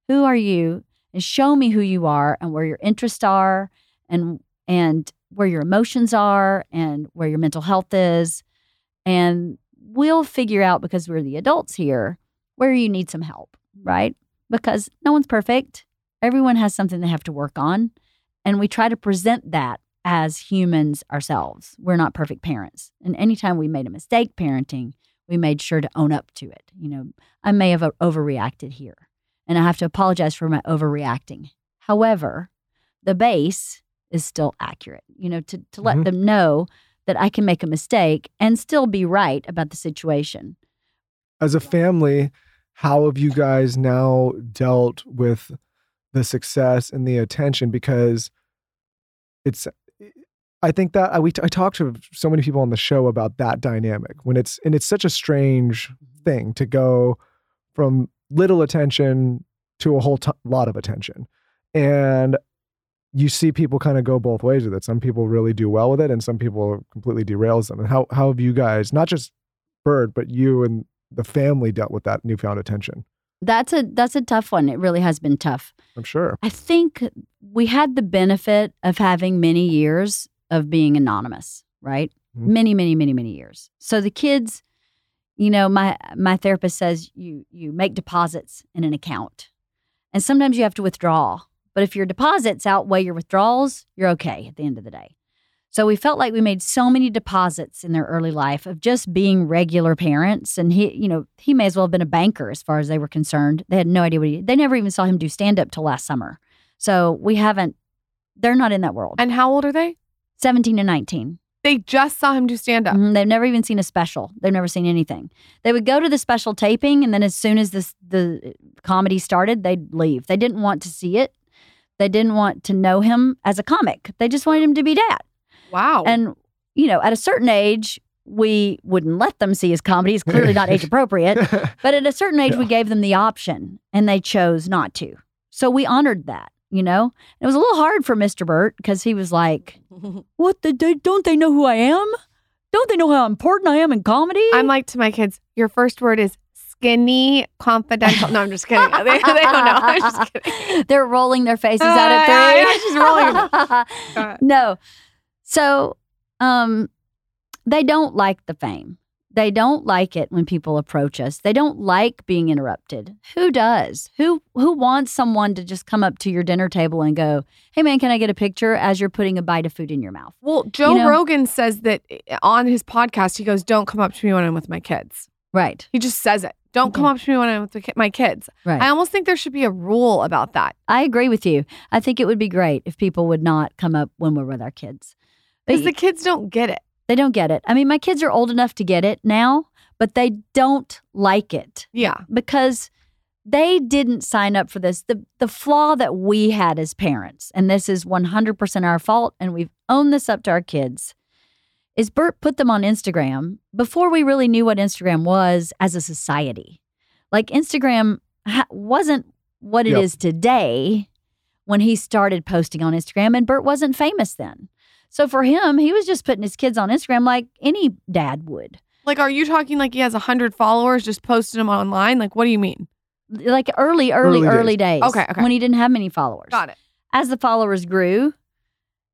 E: Who are you? And show me who you are and where your interests are and and where your emotions are and where your mental health is. And we'll figure out because we're the adults here where you need some help, right? Because no one's perfect. Everyone has something they have to work on. And we try to present that as humans ourselves. We're not perfect parents. And anytime we made a mistake parenting, we made sure to own up to it. You know, I may have overreacted here, and I have to apologize for my overreacting. However, the base is still accurate, you know, to, to let
F: Mhm.
E: them know that I can make a mistake and still be right about the situation.
F: As a family, how have you guys now dealt with the success and the attention? Because it's, eh, I think that I, we I talked to so many people on the show about that dynamic when it's and it's such a strange mm-hmm. thing to go from little attention to a whole t- lot of attention, and you see people kind of go both ways with it. Some people really do well with it, and some people completely derails them. And how how have you guys, not just Bert, but you and the family dealt with that newfound attention?
E: That's a that's a tough one. It really has been tough.
F: I'm sure.
E: I think we had the benefit of having many years of being anonymous, right?
F: Mhm.
E: Many, many, many, many years. So the kids, you know, my my therapist says you you make deposits in an account. And sometimes you have to withdraw. But if your deposits outweigh your withdrawals, you're okay at the end of the day. So we felt like we made so many deposits in their early life of just being regular parents. And he, you know, he may as well have been a banker as far as they were concerned. They had no idea what he they never even saw him do stand up till last summer. So we haven't they're not in that world.
G: And how old are they?
E: 17 and 19.
G: They just saw him do stand up.
E: Mhm, They've never even seen a special. They've never seen anything. They would go to the special taping, and then as soon as this the comedy started, they'd leave. They didn't want to see it. They didn't want to know him as a comic. They just wanted him to be dad.
G: Wow.
E: And you know, at a certain age, we wouldn't let them see his comedy. It's clearly not age appropriate. But at a certain age, we gave them the option, and they chose not to. So we honored that, you know? It was a little hard for Mr. Bert because he was like, What the they, don't they know who I am? Don't they know how important I am in comedy?
G: I'm like to my kids, your first word is skinny confidential. No, I'm just kidding. They, they don't know. I'm just kidding.
E: They're rolling their faces
G: Uh,
E: out at
G: yeah,
E: three.
G: yeah, she's rolling them. Go ahead.
E: no. So um they don't like the fame. They don't like it when people approach us. They don't like being interrupted. Who does? Who who wants someone to just come up to your dinner table and go, "Hey man, can I get a picture?" as you're putting a bite of food in your mouth?
G: Well, Joe
E: You know-
G: Rogan says that eh, on his podcast, he goes, "Don't come up to me when I'm with my kids."
E: Right.
G: He just says it. Don't come up to me when I'm with my kids.
E: Right.
G: I almost think there should be a rule about that.
E: I agree with you. I think it would be great if people would not come up when we're with our kids. But
G: Because the kids don't get it.
E: they don't get it. I mean, my kids are old enough to get it now, but they don't like it.
G: Yeah.
E: because they didn't sign up for this. The the flaw that we had as parents, and this is 100% our fault and we've owned this up to our kids, is Bert put them on Instagram before we really knew what Instagram was as a society. Like Instagram ha- wasn't what it is
F: Yep.
E: today when he started posting on Instagram and Bert wasn't famous then. So for him, he was just putting his kids on Instagram like any dad would.
G: Like, are you talking like he has 100 followers, just posted them online? Like, what do you mean?
E: Like early, early,
F: Early
E: early,
F: days.
E: days.
G: Okay, okay.
E: When he didn't have many followers.
G: Got it.
E: As the followers grew,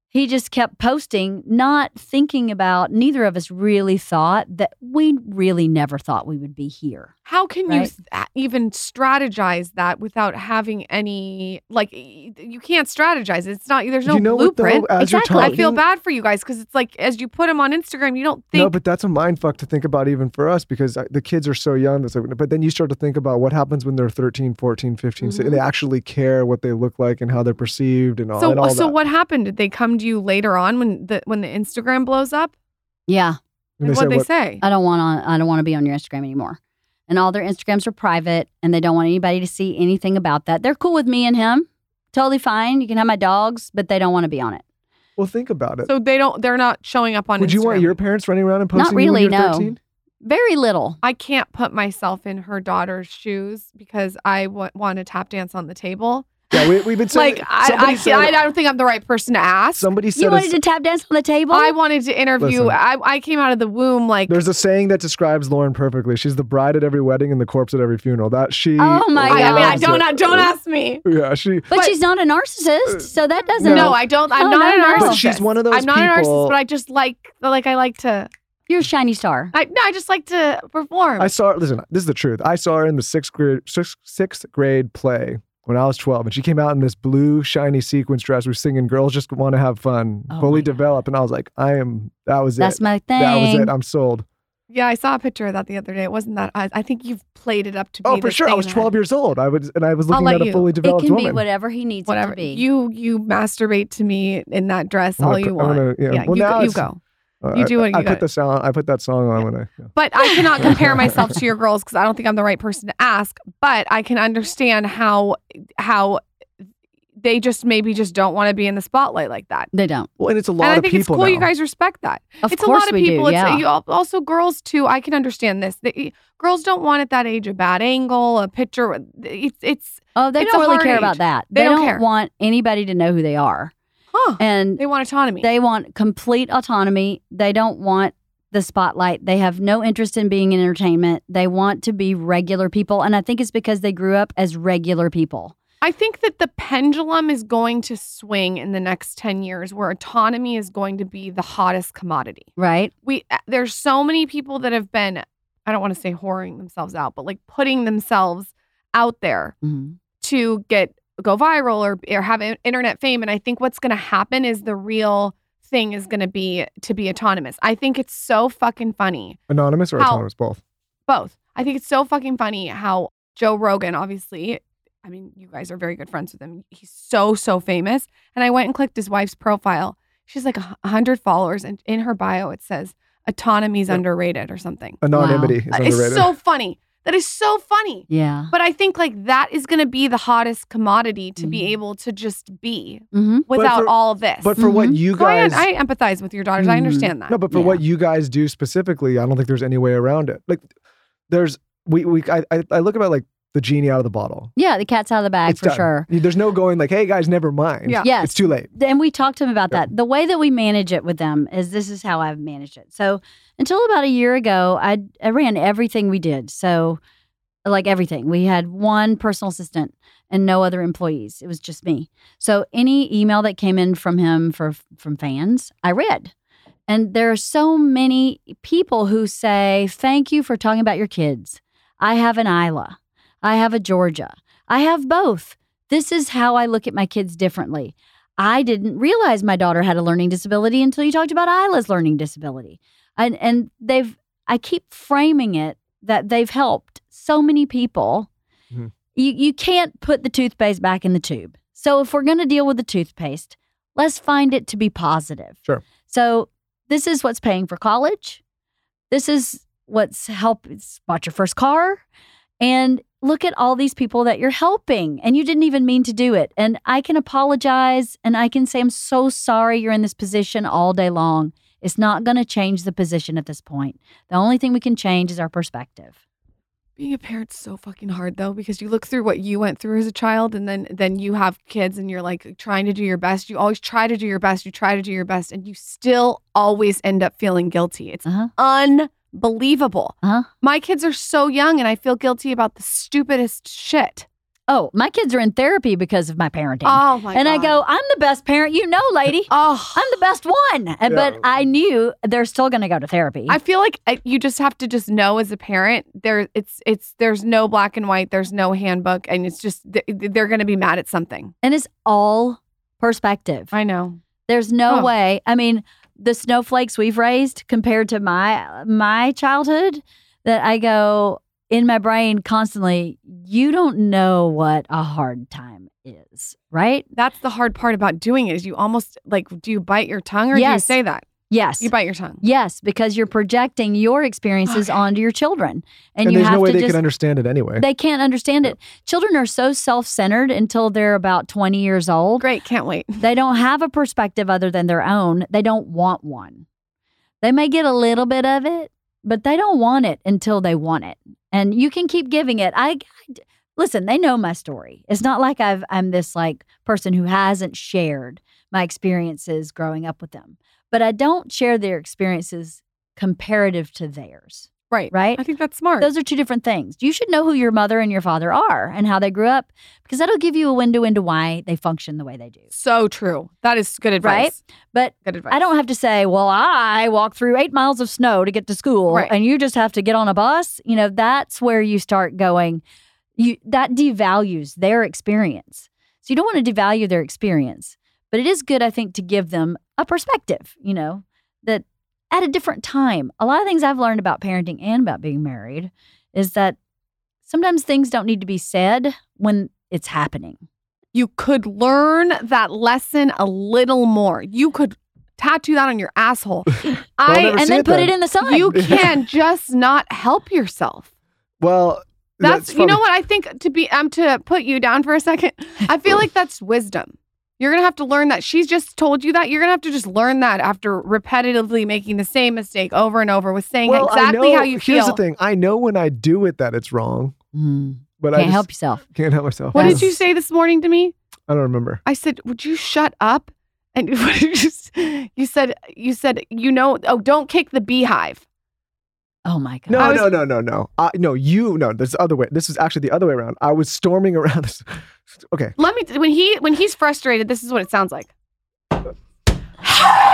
E: he just kept posting, not thinking about, neither of us really thought that we really never thought we would be here.
G: How can you
E: Right.
G: th- even strategize that without having any, like, you can't strategize. It's not, there's no
F: you know what, though,
G: blueprint.
F: as
E: Exactly.
F: talking,
G: I feel bad for you guys because it's like, as you put them on Instagram, you don't think,
F: No, but that's a mind fuck to think about even for us because uh, the kids are so young. That's like, but then you start to think about what happens when they're 13, 14, 15. So they actually care what they look like and how they're perceived and all,
G: so,
F: and all
G: so
F: that.
G: what happened? Did they come to you later on when the, when the Instagram blows up?
E: Yeah.
F: And
G: Like,
F: say
G: what'd they
F: what-
G: say?
E: I don't want on I don't want to be on your Instagram anymore. And all their Instagrams are private and they don't want anybody to see anything about that. They're cool with me and him. Totally fine. You can have my dogs, but they don't want to be on it.
F: Well, think about it.
G: So they don't, they're not showing up on
F: Would
G: Instagram.
F: you want your parents running around and
E: Not
F: posting you when you're
E: no.
F: 13?
E: Very little.
G: I can't put myself in her daughter's shoes because I w- want to tap dance on the table.
F: Yeah, we, we've been saying.
G: Like I,
F: somebody
G: I,
F: said,
G: I, don't think I'm the right person to ask.
F: somebody
E: You
F: said a-
E: wanted to tap dance on the table?
G: I wanted to interview.
F: Listen.
G: I, I came out of the womb like
F: There's a saying that describes Lauryn perfectly. She's the bride at every wedding and the corpse at every funeral. That she.
E: Oh my
G: God. I mean, I don't
F: it.
G: don't ask me.
F: Yeah, she.
E: but,
G: but-
E: she's not a narcissist, uh, so that doesn't.
F: No.
G: No, I don't. I'm
E: Oh,
G: not
E: no,
G: a narcissist.
F: But she's one of those
G: I'm not a
F: people-
G: narcissist, but I just like like I like to.
E: You're a shiny star.
G: I no, I just like to perform.
F: I saw her. Listen, this is the truth. I saw her in the sixth grade sixth, sixth grade play when I was 12, and she came out in this blue shiny sequence dress. We're singing "Girls Just Want to Have Fun,"
E: Oh
F: fully
E: my God.
F: developed, and I was like, I am. That was
E: That's
F: it.
E: That's my thing.
F: That was it. I'm sold.
G: yeah, I saw a picture of that the other day. It wasn't that. I, I think you've played it up to be.
F: Oh, for sure. I
G: thing
F: was
G: that-
F: 12 years old. I was, and I was
G: I'll
F: looking
G: let
F: at a
G: you.
F: fully
E: it
F: developed
E: can
F: woman.
E: be whatever he needs
G: Whatever
E: it to be.
G: you you masturbate to me in that dress
F: I'm
G: all
F: gonna
G: you
F: I'm
G: want.
F: gonna- yeah.
G: yeah,
F: Well,
G: you,
F: now
G: you
F: it's-
G: go. You do what
F: I,
G: you
F: I put the sound. I put that song on when I. Yeah.
G: But I cannot compare myself to your girls because I don't think I'm the right person to ask. But I can understand how how they just maybe just don't want to be in the spotlight like that.
E: they don't.
F: Well, and it's a lot
G: and I
F: of
G: think
F: people
G: it's cool
F: now.
G: you guys respect that.
E: Of
G: it's a
E: course
G: lot of
E: we
G: people.
E: do.
G: It's
E: yeah.
G: you also girls too. I can understand this. They, girls don't want at that age a bad angle, a picture. It's it's
E: oh, they
G: it's
E: don't
G: a
E: really care
G: age.
E: about that.
G: They don't care.
E: want anybody to know who they are,
G: huh.
E: and
G: They want autonomy.
E: They want complete autonomy. They don't want the spotlight. They have no interest in being in entertainment. They want to be regular people. And I think it's because they grew up as regular people.
G: I think that the pendulum is going to swing in the next 10 years where autonomy is going to be the hottest commodity.
E: Right?
G: We uh, there's so many people that have been I don't want to say whoring themselves out, but like putting themselves out there
E: Mhm.
G: to get go viral or or have in- internet fame and I think what's going to happen is the real thing is going to be to be autonomous. I think it's so fucking funny
F: Anonymous or
G: How-
F: autonomous? Both.
G: both. I think it's so fucking funny how Joe Rogan, obviously, I mean, you guys are very good friends with him. He's so, so famous. And I went and clicked his wife's profile. She's like a 100 followers. And in her bio, it says autonomy's
F: Yep.
G: underrated or something.
F: Anonymity is
G: Uh,
F: underrated.
G: It's so funny. That is so funny.
E: Yeah.
G: But I think like that is going to be the hottest commodity to be
E: Mhm.
G: able to just be
E: hmm
G: without
F: for-
G: all of this.
F: but for what
E: Mhm.
F: you
G: So I,
F: guys.
G: I empathize with your daughters. I
E: Mhm.
G: understand that.
F: No, but for
E: Yeah.
F: what you guys do specifically, I don't think there's any way around it. Like, there's we we I I, I look about like the genie out of the bottle.
E: Yeah, the cat's out of the bag
F: it's
E: for
F: done.
E: sure.
F: There's no going like, hey guys, never mind.
G: Yeah.
E: Yes.
F: It's too late.
E: and we talked to him about
F: Yeah.
E: that. The way that we manage it with them is this is how I've managed it. So until about a year ago, I I ran everything we did. So like everything, we had one personal assistant and no other employees. It was just me. So any email that came in from him for from fans, I read. And there are so many people who say, "Thank you for talking about your kids." I have an Ila. I have a Georgia. I have both. This is how I look at my kids differently. I didn't realize my daughter had a learning disability until you talked about Ila's learning disability. And and they've I keep framing it that they've helped so many people.
F: Mhm.
E: You you can't put the toothpaste back in the tube. So if we're going to deal with the toothpaste, let's find it to be positive.
F: Sure.
E: So this is what's paying for college. This is what's help it's bought your first car and look at all these people that you're helping and you didn't even mean to do it and i can apologize and i can say i'm so sorry you're in this position all day long it's not going to change the position at this point the only thing we can change is our perspective
G: Being a parent's so fucking hard though because you look through what you went through as a child and then then you have kids and you're like trying to do your best. You always try to do your best. You try to do your best and you still always end up feeling guilty. It's
E: uh-huh
G: unbelievable.
E: Uh-huh.
G: My kids are so young and I feel guilty about the stupidest shit.
E: Oh my kids are in therapy because of my parenting
G: Oh my
E: and i go i'm the best parent you know lady
G: Oh,
E: i'm the best one And- but i knew they're still going to go to therapy
G: I feel like I, you just have to just know as a parent there it's it's there's no black and white, there's no handbook and it's just th- they're going to be mad at something.
E: and it's all perspective
G: I know.
E: There's no
G: Oh.
E: way. I mean, the snowflakes we've raised compared to my my childhood that I go in my brain constantly, you don't know what a hard time is, right?
G: That's the hard part about doing it is you almost like do you bite your tongue or do you say that?
E: Yes.
G: You bite your tongue.
E: yes, because you're projecting your experiences
G: Okay.
E: onto your children. And,
F: And,
E: you
F: there's
E: have
F: no way
E: to
F: they
E: just
F: can understand it anyway.
E: they can't understand it. Children are so self-centered until they're about 20 years old.
G: Great, can't wait.
E: They don't have a perspective other than their own. They don't want one. They may get a little bit of it, but they don't want it until they want it. And you can keep giving it. I, I- listen, they know my story. It's not like I've I'm this like person who hasn't shared my experiences growing up with them. But I don't share their experiences comparative to theirs,
G: Right.
E: right?
G: I think that's smart.
E: Those are two different things. You should know who your mother and your father are and how they grew up because that'll give you a window into why they function the way they do.
G: so true. That is good advice.
E: But
G: Good advice.
E: I don't have to say, well, I walked through eight miles of snow to get to school
G: Right.
E: and you just have to get on a bus. You know, that's where you start going, you that devalues their experience. So you don't want to devalue their experience. But it is good, I think, to give them a perspective, you know, that at a different time. A lot of things I've learned about parenting and about being married is that sometimes things don't need to be said when it's happening.
G: you could learn that lesson a little more. You could tattoo that on your asshole. I
E: and then
F: it
E: put
F: then.
E: it in the sun.
G: you can just not help yourself.
F: well,
G: That's, you know what I think to be um to put you down for a second. I feel like that's wisdom. You're gonna have to learn that. She's just told you that. You're gonna have to just learn that after repetitively making the same mistake over and over with saying
F: Well,
G: exactly
F: know-
G: how you
F: Here's
G: feel.
F: Here's the thing: I know when I do it that it's wrong,
E: Mm,
F: but I
E: can't
F: just
E: help yourself.
F: can't help myself.
G: What
E: Yeah.
G: did you say this morning to me?
F: I don't remember.
G: I said, "Would you shut up?" And you, s- you said, "You said you know. Oh, don't kick the beehive."
E: Oh my god.
F: No,
G: was-
F: no, no, no, no. I, no, you. No, this is other way. This is actually the other way around. I was storming around. This, okay.
G: Let me. When he when he's frustrated, this is what it sounds like.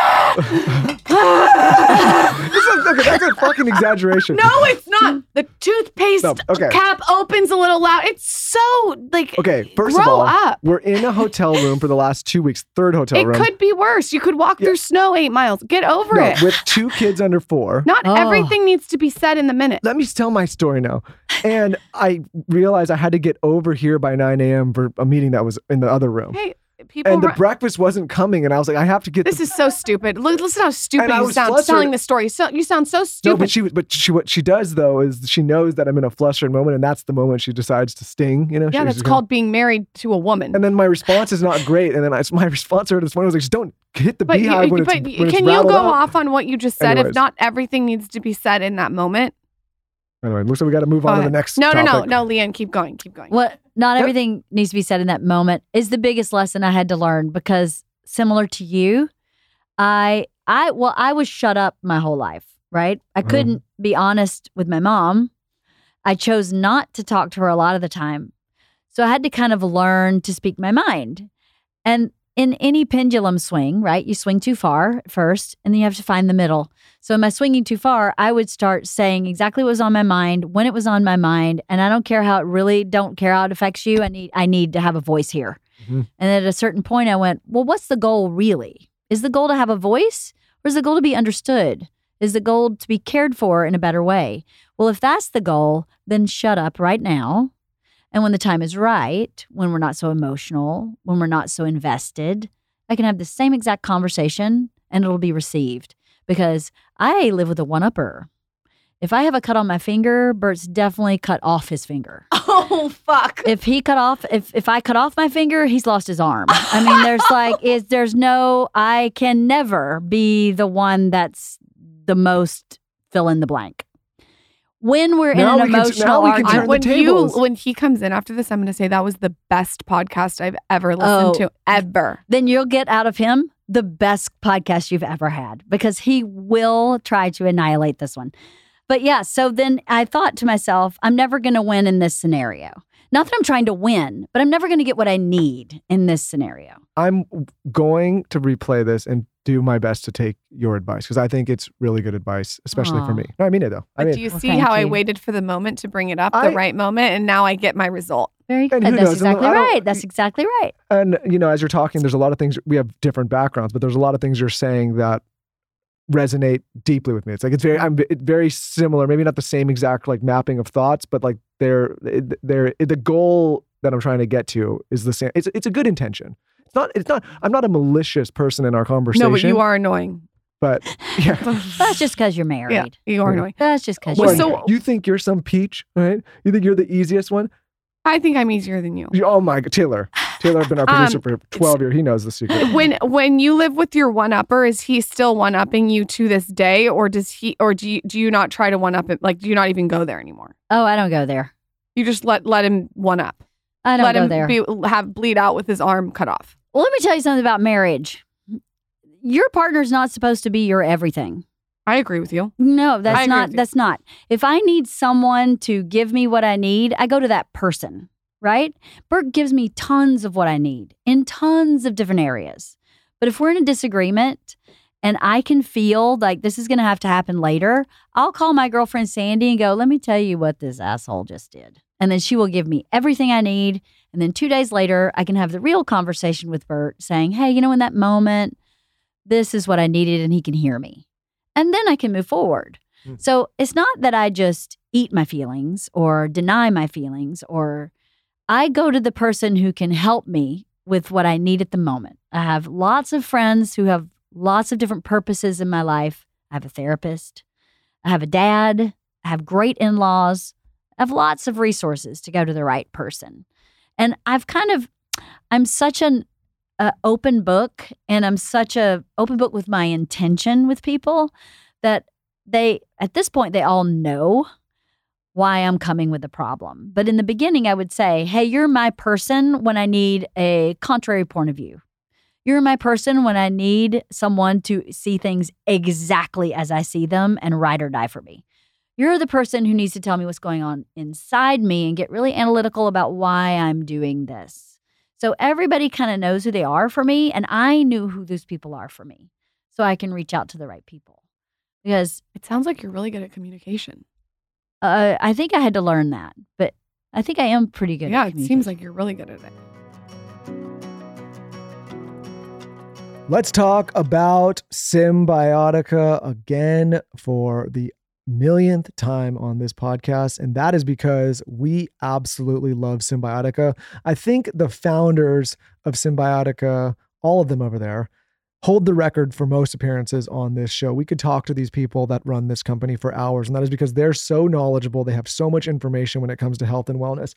F: This is, okay, that's a fucking exaggeration.
G: No, it's not. The toothpaste
F: No, okay.
G: cap opens a little loud. It's so like.
F: Okay, first
G: grow
F: of all,
G: up.
F: we're in a hotel room for the last two weeks, third hotel
G: It
F: room.
G: could be worse. You could walk
F: Yeah.
G: through snow eight miles. Get over
F: no,
G: it.
F: with two kids under four.
G: Not
E: Oh.
G: everything needs to be said in the minute.
F: Let me tell my story now. And I realized I had to get over here by 9 a.m. for a meeting that was in the other room.
G: Hey, people.
F: and the
G: run-
F: breakfast wasn't coming, and I was like, I have to get
G: this
F: the
G: is so stupid. Look, listen how stupid
F: And I
G: you
F: was
G: sound
F: flustered.
G: telling this story. So, you sound so
F: No,
G: stupid.
F: but she, but she, what she does though is she knows that I'm in a flustered moment, and that's the moment she decides to sting. You know,
G: yeah,
F: She-
G: that's
F: she's
G: called being married to a woman.
F: And then my response is not great, and then I, my response to her this morning was like, just don't hit the
G: But, you,
F: beehive when
G: but
F: it's when it's
G: can you
F: rattled
G: go
F: up.
G: off on what you just said?
F: Anyways.
G: If not everything needs to be said in that moment,
F: Anyway, looks like we got to move on to the next.
G: No, no, no, no, LeeAnn, keep going, keep going.
E: What not
F: Yep.
E: everything needs to be said in that moment is the biggest lesson I had to learn because similar to you, I I well, I was shut up my whole life, right? I
F: Mhm.
E: couldn't be honest with my mom. I chose not to talk to her a lot of the time. So I had to kind of learn to speak my mind. And in any pendulum swing, right? You swing too far first, and then you have to find the middle. So, am I swinging too far? I would start saying exactly what was on my mind when it was on my mind, and I don't care how it really don't care how it affects you. I need I need to have a voice here.
F: Mhm.
E: And at a certain point, I went, well, what's the goal really? Is the goal to have a voice, or is the goal to be understood? Is the goal to be cared for in a better way? Well, if that's the goal, then shut up right now. And when the time is right, when we're not so emotional, when we're not so invested, I can have the same exact conversation and it'll be received because I live with a one upper. If I have a cut on my finger, Bert's definitely cut off his finger.
G: oh fuck.
E: If he cut off, if if I cut off my finger, he's lost his arm. I mean, there's like, is there's no, I can never be the one that's the most fill in the blank. When we're
F: Now
E: in an
F: we can- now
E: emotional
F: we can
E: argument,
F: turn
G: I,
F: the
G: when you when he comes in after this, I'm going to say that was the best podcast I've ever listened
E: Oh.
G: to ever.
E: then you'll get out of him the best podcast you've ever had because he will try to annihilate this one. But yeah, so then I thought to myself, I'm never going to win in this scenario. Not that I'm trying to win, but I'm never going to get what I need in this scenario.
F: I'm going to replay this and do my best to take your advice because I think it's really good advice, especially for me. No, I mean it though. I mean,
G: do you see
E: thank
G: how I waited for the moment to bring it up,
F: I-
G: the right moment, and now I get my result?
E: Very
F: And
E: good.
F: who
E: That's
F: knows?
E: Exactly
F: I
E: right. That's exactly right.
F: and you know, as you're talking, there's a lot of things. We have different backgrounds, but there's a lot of things you're saying that resonate deeply with me. It's like it's very, I'm it's very similar. Maybe not the same exact like mapping of thoughts, but like they're they're the goal that I'm trying to get to is the same. It's it's a good intention. It's not. It's not. I'm not a malicious person in our conversation.
G: No, but you are annoying.
F: But yeah.
E: That's just because you're married.
G: Yeah, you are
F: Yeah.
G: annoying.
E: That's just because
G: Well,
E: you're
G: so-
E: married.
F: you think you're some peach, right? You think you're the easiest one?
G: I think I'm easier than you.
F: You- Oh my God, Taylor. Taylor has been our
G: Um,
F: producer for 12 years. He knows the secret.
G: when when you live with your one upper, is he still one upping you to this day, or does he, or do you, do you not try to one up it? Like, do you not even go there anymore?
E: oh, I don't go there.
G: You just let let him one up.
E: I don't
G: let
E: go
G: him
E: there.
G: Be, have bleed out with his arm cut off.
E: Well, let me tell you something about marriage. Your partner's not supposed to be your everything.
G: I agree with you.
E: No, that's not that's not. If I need someone to give me what I need, I go to that person, right? Bert gives me tons of what I need in tons of different areas. But if we're in a disagreement and I can feel like this is going to have to happen later, I'll call my girlfriend Sandy and go, "Let me tell you what this asshole just did." And then she will give me everything I need, and then 2 days later, I can have the real conversation with Bert saying, "Hey, you know in that moment, this is what I needed and he can hear me." And then I can move forward.
F: Mm.
E: So it's not that I just eat my feelings or deny my feelings, or I go to the person who can help me with what I need at the moment. I have lots of friends who have lots of different purposes in my life. I have a therapist, I have a dad, I have great in laws, I have lots of resources to go to the right person. And I've kind of, I'm such an uh, open book and I'm such a open book with my intention with people that they at this point they all know why I'm coming with the problem. But in the beginning I would say, "Hey, you're my person when I need a contrary point of view. You're my person when I need someone to see things exactly as I see them and ride or die for me. You're the person who needs to tell me what's going on inside me and get really analytical about why I'm doing this. So everybody kind of knows who they are for me, and I knew who those people are for me. So I can reach out to the right people. Because
G: It sounds like you're really good at communication.
E: Uh, I think I had to learn that, but I think I am pretty good
G: yeah,
E: at
G: it It
E: seems
G: like you're really good at it.
F: Let's talk about Cymbiotika again for the millionth time on this podcast. And that is because we absolutely love Cymbiotika. I think the founders of Cymbiotika, all of them over there, hold the record for most appearances on this show. We could talk to these people that run this company for hours, and that is because they're so knowledgeable. They have so much information when it comes to health and wellness.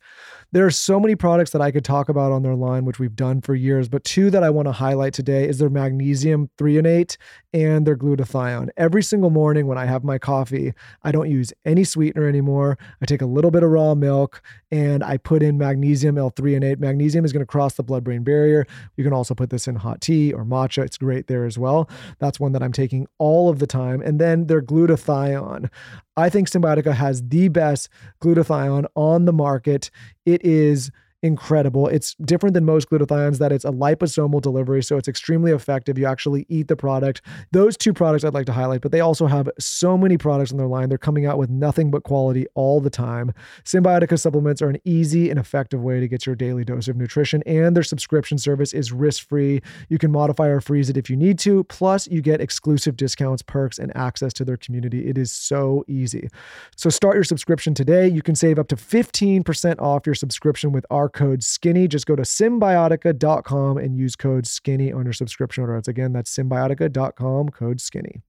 F: There are so many products that I could talk about on their line, which we've done for years, but two that I want to highlight today is their magnesium threonate and eight, and their glutathione. Every single morning when I have my coffee, I don't use any sweetener anymore. I take a little bit of raw milk and I put in magnesium L-threonate. Magnesium is going to cross the blood-brain barrier. You can also put this in hot tea or matcha. It's great there as well. That's one that I'm taking all of the time. And then their glutathione. I think Cymbiotika has the best glutathione on the market. It is incredible. It's different than most glutathiones that it's a liposomal delivery, so it's extremely effective. You actually eat the product. Those two products I'd like to highlight, but they also have so many products on their line. They're coming out with nothing but quality all the time. Cymbiotika supplements are an easy and effective way to get your daily dose of nutrition, and their subscription service is risk-free. You can modify or freeze it if you need to. Plus, you get exclusive discounts, perks, and access to their community. It is so easy. So start your subscription today. You can save up to 15% off your subscription with our code skinny. Just go to cymbiotika.com and use code skinny on your subscription order. Once again, that's cymbiotika.com, code skinny.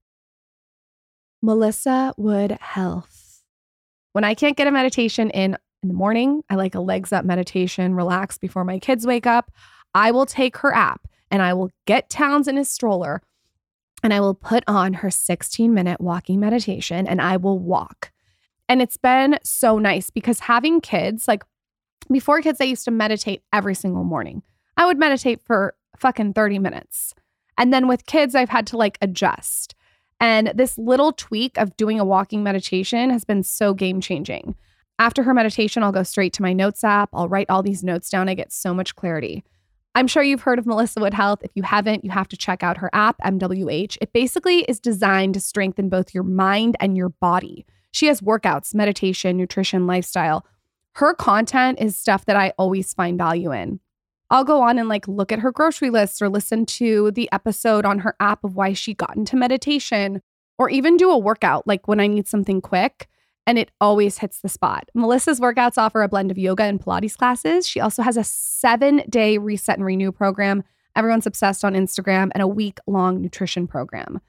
H: Melissa Wood Health. When I can't get a meditation in in the morning, I like a legs up meditation, relax before my kids wake up. I will take her app and I will get Towns in his stroller and I will put on her 16 minute walking meditation and I will walk. And it's been so nice because having kids, like before kids, I used to meditate every single morning. I would meditate for fucking 30 minutes. And then with kids, I've had to like adjust. And this little tweak of doing a walking meditation has been so game changing. After her meditation, I'll go straight to my notes app. I'll write all these notes down. I get so much clarity. I'm sure you've heard of Melissa Wood Health. If you haven't, you have to check out her app, MWH. It basically is designed to strengthen both your mind and your body. She has workouts, meditation, nutrition, lifestyle. Her content is stuff that I always find value in. I'll go on and like look at her grocery list or listen to the episode on her app of why she got into meditation or even do a workout like when I need something quick and it always hits the spot. Melissa's workouts offer a blend of yoga and Pilates classes. She also has a seven day reset and renew program. Everyone's obsessed on Instagram and a week long nutrition program.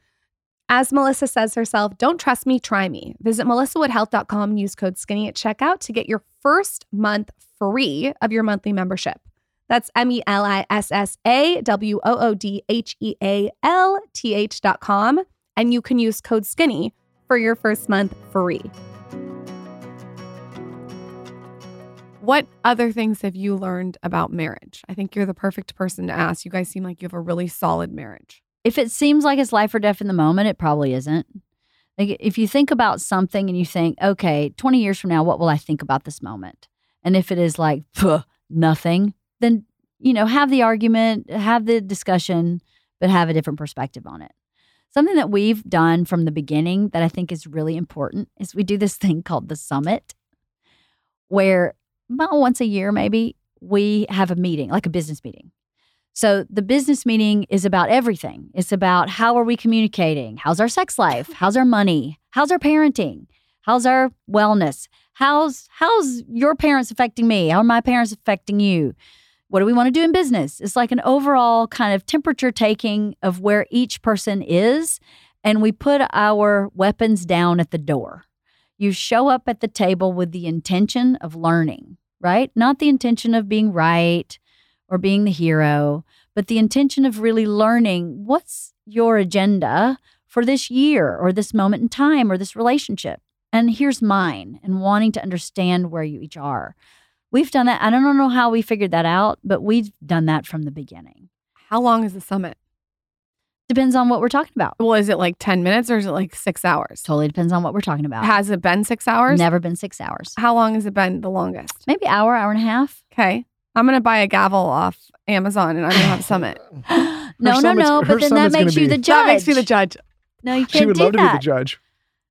H: As Melissa says herself, don't trust me, try me. Visit melissawoodhealth.com and use code skinny at checkout to get your first month free of your monthly membership. That's M E L I S S A W O O D H E A L T H dot com. And you can use code skinny for your first month free. What other things have you learned about marriage? I think you're the perfect person to ask. You guys seem like you have a really solid marriage.
E: If it seems like it's life or death in the moment, it probably isn't. Like if you think about something and you think, okay, 20 years from now, what will I think about this moment? And if it is like nothing, then you know, have the argument, have the discussion, but have a different perspective on it. Something that we've done from the beginning that I think is really important is we do this thing called the summit, where about once a year, maybe, we have a meeting, like a business meeting. So the business meeting is about everything. It's about how are we communicating? How's our sex life? How's our money? How's our parenting? How's our wellness? How's how's your parents affecting me? How are my parents affecting you? What do we want to do in business? It's like an overall kind of temperature taking of where each person is and we put our weapons down at the door. You show up at the table with the intention of learning, right? Not the intention of being right or being the hero, but the intention of really learning what's your agenda for this year or this moment in time or this relationship. And here's mine, and wanting to understand where you each are. We've done that. I don't know how we figured that out, but we've done that from the beginning.
H: How long is the summit?
E: Depends on what we're talking about.
H: Well, is it like 10 minutes or is it like six hours?
E: Totally depends on what we're talking about.
H: Has it been six hours?
E: Never been six hours.
H: How long has it been the longest?
E: Maybe hour, hour and a half.
H: Okay. I'm going to buy a gavel off Amazon and I'm going to have a summit.
E: no, no,
F: summit's-
E: no. But then that makes you
F: be-
E: the judge.
H: That makes me the judge.
E: No, you can't
F: She would
E: do
F: love to
E: that.
F: be the judge.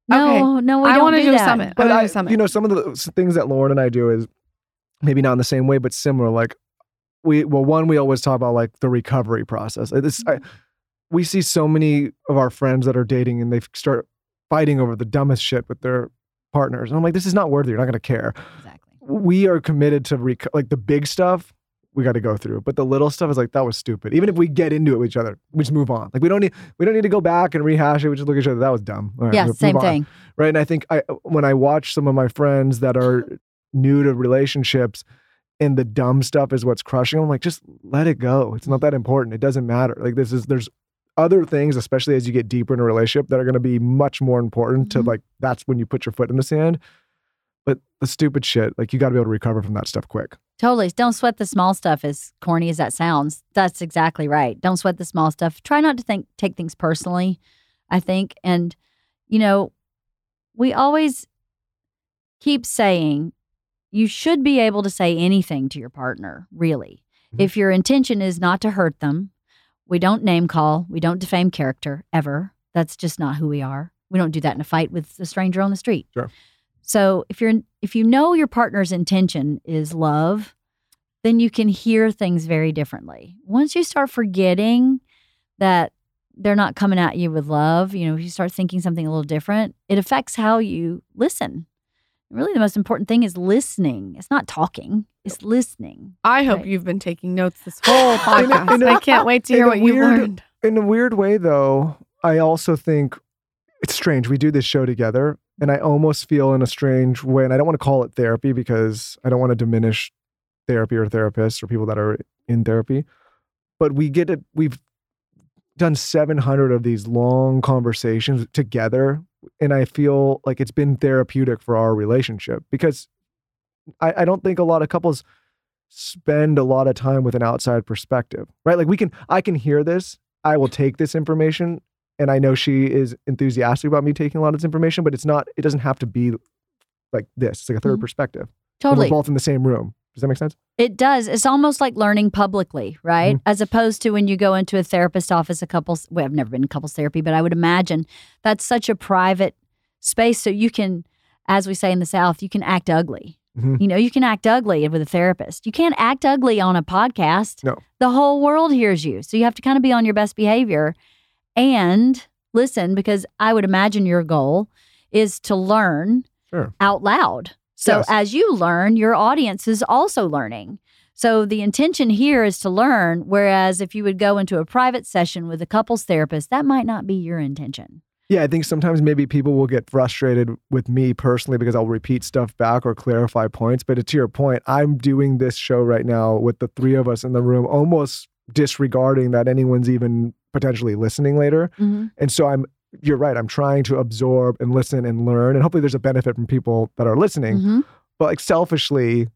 E: No,
H: Okay.
E: no, we
H: I
E: don't
H: want to
E: do,
H: do, a
E: that.
H: summit.
F: But I,
H: do summit.
F: you know, some of the things that Lauryn and I do is maybe not in the same way, but similar. Like we, well, one, we always talk about like the recovery process. This, I, mm-hmm. we see so many of our friends that are dating and they start fighting over the dumbest shit with their partners. And I'm like, this is not worth it. You're not going to care.
E: Exactly.
F: We are committed to rec- like the big stuff. we got to go through. But the little stuff is like that was stupid. Even if we get into it with each other, we just move on. Like we don't need we don't need to go back and rehash it. We just look at each other. That was dumb. Right,
E: yeah, same
F: on.
E: thing.
F: right? And I think I when I watch some of my friends that are new to relationships and the dumb stuff is what's crushing them, I'm like, just let it go. It's not that important. It doesn't matter. Like this is there's other things, especially as you get deeper in a relationship, that are going to be much more important
E: Mhm.
F: to like that's when you put your foot in the sand. But the stupid shit, like you got to be able to recover from that stuff quick.
E: Totally. Don't sweat the small stuff, as corny as that sounds. That's exactly right. Don't sweat the small stuff. Try not to think take things personally, I think. And, you know, we always keep saying you should be able to say anything to your partner, really.
F: Mhm.
E: If your intention is not to hurt them, we don't name call, we don't defame character ever. That's just not who we are. We don't do that in a fight with a stranger on the street.
F: Sure.
E: So if you're if you know your partner's intention is love, then you can hear things very differently. Once you start forgetting that they're not coming at you with love, you know, if you start thinking something a little different, it affects how you listen. Really the most important thing is listening. It's not talking, it's listening.
G: I hope
E: Right.
G: you've been taking notes this whole
F: In a-
G: podcast.
F: in a-
G: I can't wait to hear
F: a
G: what you learned.
F: In a weird way, though, I also think it's strange. We do this show together, and I almost feel in a strange way, and I don't want to call it therapy because I don't want to diminish therapy or therapists or people that are in therapy. But we get it. We've done 700 of these long conversations together, and I feel like it's been therapeutic for our relationship because I, I don't think a lot of couples spend a lot of time with an outside perspective, right? Like we can, I can hear this. I will take this information, and I know she is enthusiastic about me taking a lot of this information, but it's not. It doesn't have to be like this. It's like a 3rd
E: Mhm.
F: perspective.
E: Totally.
F: We're both in the same room. Does that make sense?
E: It does. It's almost like learning publicly, right? As opposed to when you go into a therapist office, a couples. Well, I've never been in couples therapy, but I would imagine that's such a private space. So you can, as we say in the South, you can act ugly.
F: Mhm.
E: You know, you can act ugly with a therapist. You can't act ugly on a podcast.
F: No.
E: The whole world hears you. So you have to kind of be on your best behavior and listen because I would imagine your goal is to learn
F: Sure.
E: out loud. So
F: Yes.
E: as you learn, your audience is also learning. So the intention here is to learn, whereas if you would go into a private session with a couples therapist, that might not be your intention.
F: Yeah, I think sometimes maybe people will get frustrated with me personally because I'll repeat stuff back or clarify points. But to your point, I'm doing this show right now with the three of us in the room, almost disregarding that anyone's even potentially listening later. And so I'm, you're right, I'm trying to absorb and listen and learn. And hopefully there's a benefit from people that are listening.
E: Mhm.
F: But like selfishly,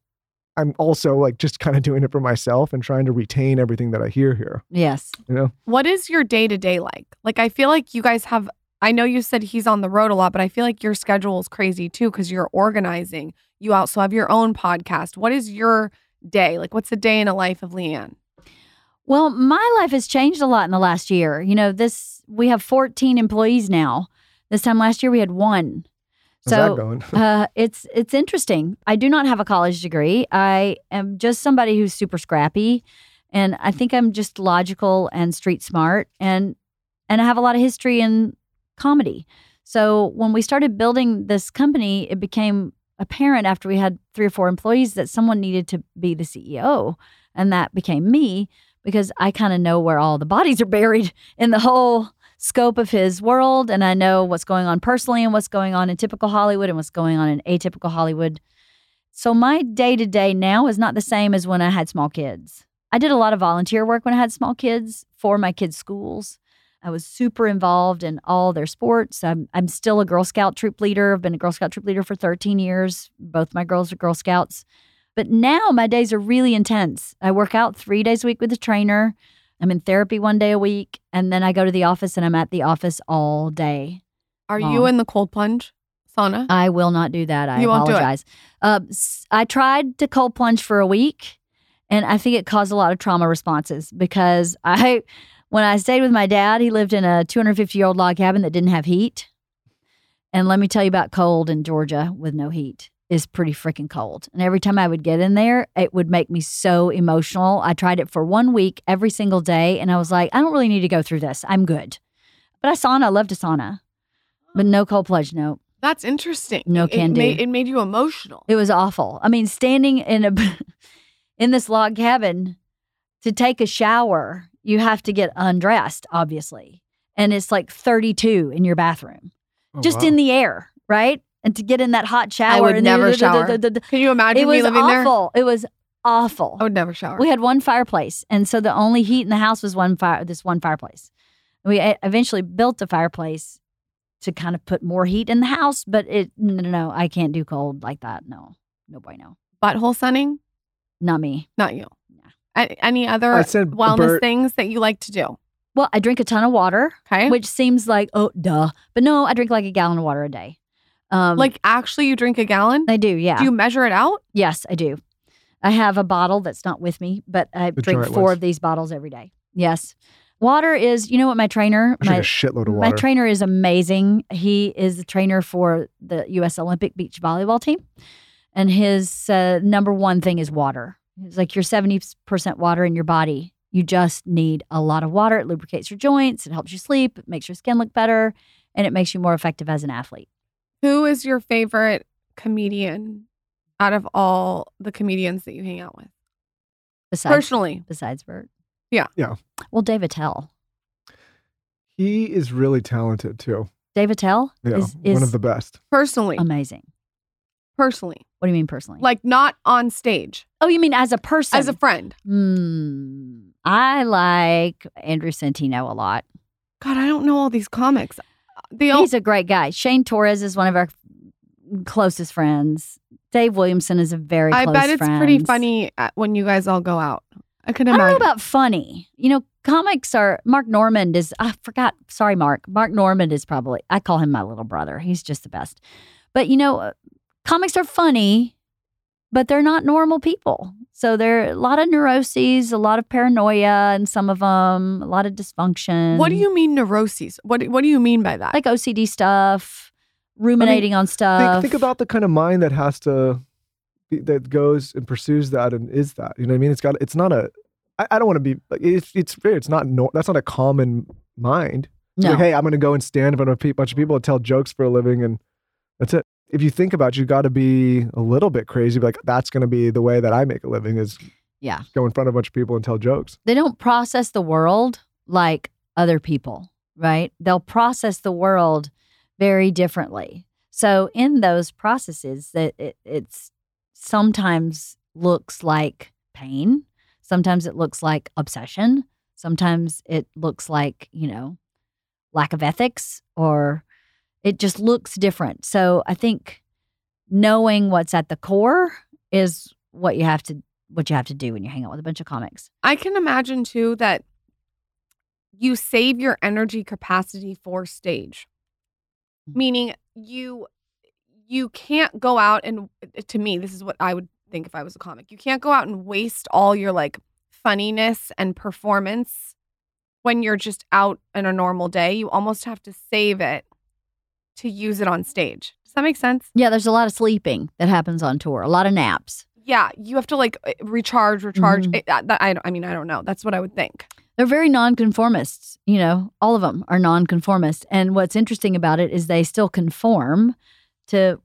F: I'm also like just kind of doing it for myself and trying to retain everything that I hear here.
E: Yes.
F: You know?
G: What is your day to day like? Like, I feel like you guys have, I know you said he's on the road a lot, but I feel like your schedule is crazy too because you're organizing. You also have your own podcast. What is your day? Like, what's the day in a life of LeeAnn?
E: Well, my life has changed a lot in the last year. You know, this we have 14 employees now. This time last year we had one. So uh, it's it's interesting. I do not have a college degree. I am just somebody who's super scrappy, and I think I'm just logical and street smart, and and I have a lot of history in comedy. So when we started building this company, it became apparent after we had three or four employees that someone needed to be the CEO, and that became me because I kind of know where all the bodies are buried in the whole scope of his world and I know what's going on personally and what's going on in typical Hollywood and what's going on in atypical Hollywood. So my day to day now is not the same as when I had small kids. I did a lot of volunteer work when I had small kids for my kids' schools. I was super involved in all their sports. I'm, I'm still a Girl Scout troop leader. I've been a Girl Scout troop leader for 13 years. Both my girls are Girl Scouts. But now my days are really intense. I work out three days a week with a trainer. I'm in therapy one day a week. And then I go to the office and I'm at the office all day.
G: Are
E: Mom.
G: you in the cold plunge sauna?
E: I will not do that. I
G: You won't do it?
E: apologize. Uh, I tried to cold plunge for a week, and I think it caused a lot of trauma responses because I, when I stayed with my dad, he lived in a 250 year old log cabin that didn't have heat. And let me tell you about cold in Georgia with no heat is pretty freaking cold. And every time I would get in there, it would make me so emotional. I tried it for one week every single day, and I was like, I don't really need to go through this. I'm good. But I sauna, I loved a sauna, but no cold plunge, no.
G: That's interesting.
E: No
G: It-
E: can
G: it
E: do.
G: Made, it made you emotional.
E: It was awful. I mean, standing in a in this log cabin to take a shower, you have to get undressed, obviously. And it's like 32 in your bathroom,
F: Oh,
E: just
F: wow.
E: in the air, right? And to get in that hot shower.
G: I would
E: and
G: never
E: the- the-
G: shower. Can you imagine
E: It
G: me
E: was
G: living there?
E: awful. It was awful.
G: I would never shower.
E: We had one fireplace, and so the only heat in the house was one fire. This one fireplace. We e- eventually built a fireplace to kind of put more heat in the house, but it no no no I can't do cold like that. No, no boy, no,
G: Butthole sunning?
E: not me.
G: Not you.
E: Nah.
G: A- Any other
F: said
G: wellness
F: Bert-
G: things that you like to do?
E: Well, I drink a ton of water,
G: Okay.
E: which seems like oh duh, but no, I drink like a gallon of water a day. Um,
G: like actually, you drink a gallon?
E: I do, yeah.
G: Do you measure it out?
E: yes, I do. I have a bottle that's not with me, but I
F: The
E: drink
F: four
E: four
F: ones.
E: of these bottles every day. Yes, water is. You know what my trainer,
F: I
E: my
F: a shitload of water.
E: My trainer is amazing. He is the trainer for the U.S. Olympic beach volleyball team, and his uh, number one thing is water. It's like you're seventy percent water in your body. You just need a lot of water. It lubricates your joints. It helps you sleep. It makes your skin look better, and it makes you more effective as an athlete.
G: Who is your favorite comedian out of all the comedians that you hang out with?
E: Besides,
G: Personally.
E: besides Bert,
G: Yeah.
F: Yeah.
E: Well, Dave Attell.
F: he is really talented too.
E: Dave Attell
F: Yeah,
E: is, is
F: one of the best.
G: Personally.
E: amazing.
G: personally.
E: What do you mean personally?
G: Like not on stage.
E: oh, you mean as a person?
G: As a friend.
E: Hmm. I like Andrew Santino a lot.
G: God, I don't know all these comics. The o-
E: He's a great guy. Shane Torres is one of our closest friends. Dave Williamson is a very
G: I bet it's pretty funny uh, when you guys all go out. I can
E: I
G: imagine.
E: don't know about funny. You know, comics are Mark Normand is I forgot. Sorry, Mark. Mark Normand is probably I call him my little brother. He's just the best. But you know, uh, comics are funny, but they're not normal people. So there are a lot of neuroses, a lot of paranoia, and some of them a lot of dysfunction.
G: what do you mean neuroses? What What do you mean by that?
E: like OCD stuff, ruminating on stuff?
F: Think, think about the kind of mind that has to be, that goes and pursues that and is that. You know what I mean? It's got. It's not a. I, I don't want to be. like, It's it's very. It's not. No, that's not a common mind.
E: No.
F: Like, hey, I'm going to go and stand in front of a bunch of people and tell jokes for a living, and that's it. If you think about, it, you got to be a little bit crazy. Like that's going to be the way that I make a living is
E: Yeah.
F: go in front of a bunch of people and tell jokes.
E: they don't process the world like other people, right? They'll process the world very differently. So in those processes, that it, it's sometimes looks like pain, sometimes it looks like obsession, sometimes it looks like you know lack of ethics, or it just looks different. So I think knowing what's at the core is what you have to what you have to do when you hang out with a bunch of comics.
G: I can imagine too that you save your energy capacity for stage.
E: Mm.
G: Meaning you you can't go out and to me this is what I would think if I was a comic. You can't go out and waste all your like funniness and performance when you're just out in a normal day. You almost have to save it to use it on stage. Does that make sense?
E: Yeah, there's a lot of sleeping that happens on tour, a lot of naps.
G: Yeah, you have to like uh, recharge, recharge.
E: Mhm.
G: It- that- that- I, I mean, I don't know. That's what I would think.
E: They're very nonconformists, you know, all of them are nonconformist. And what's interesting about it is they still conform to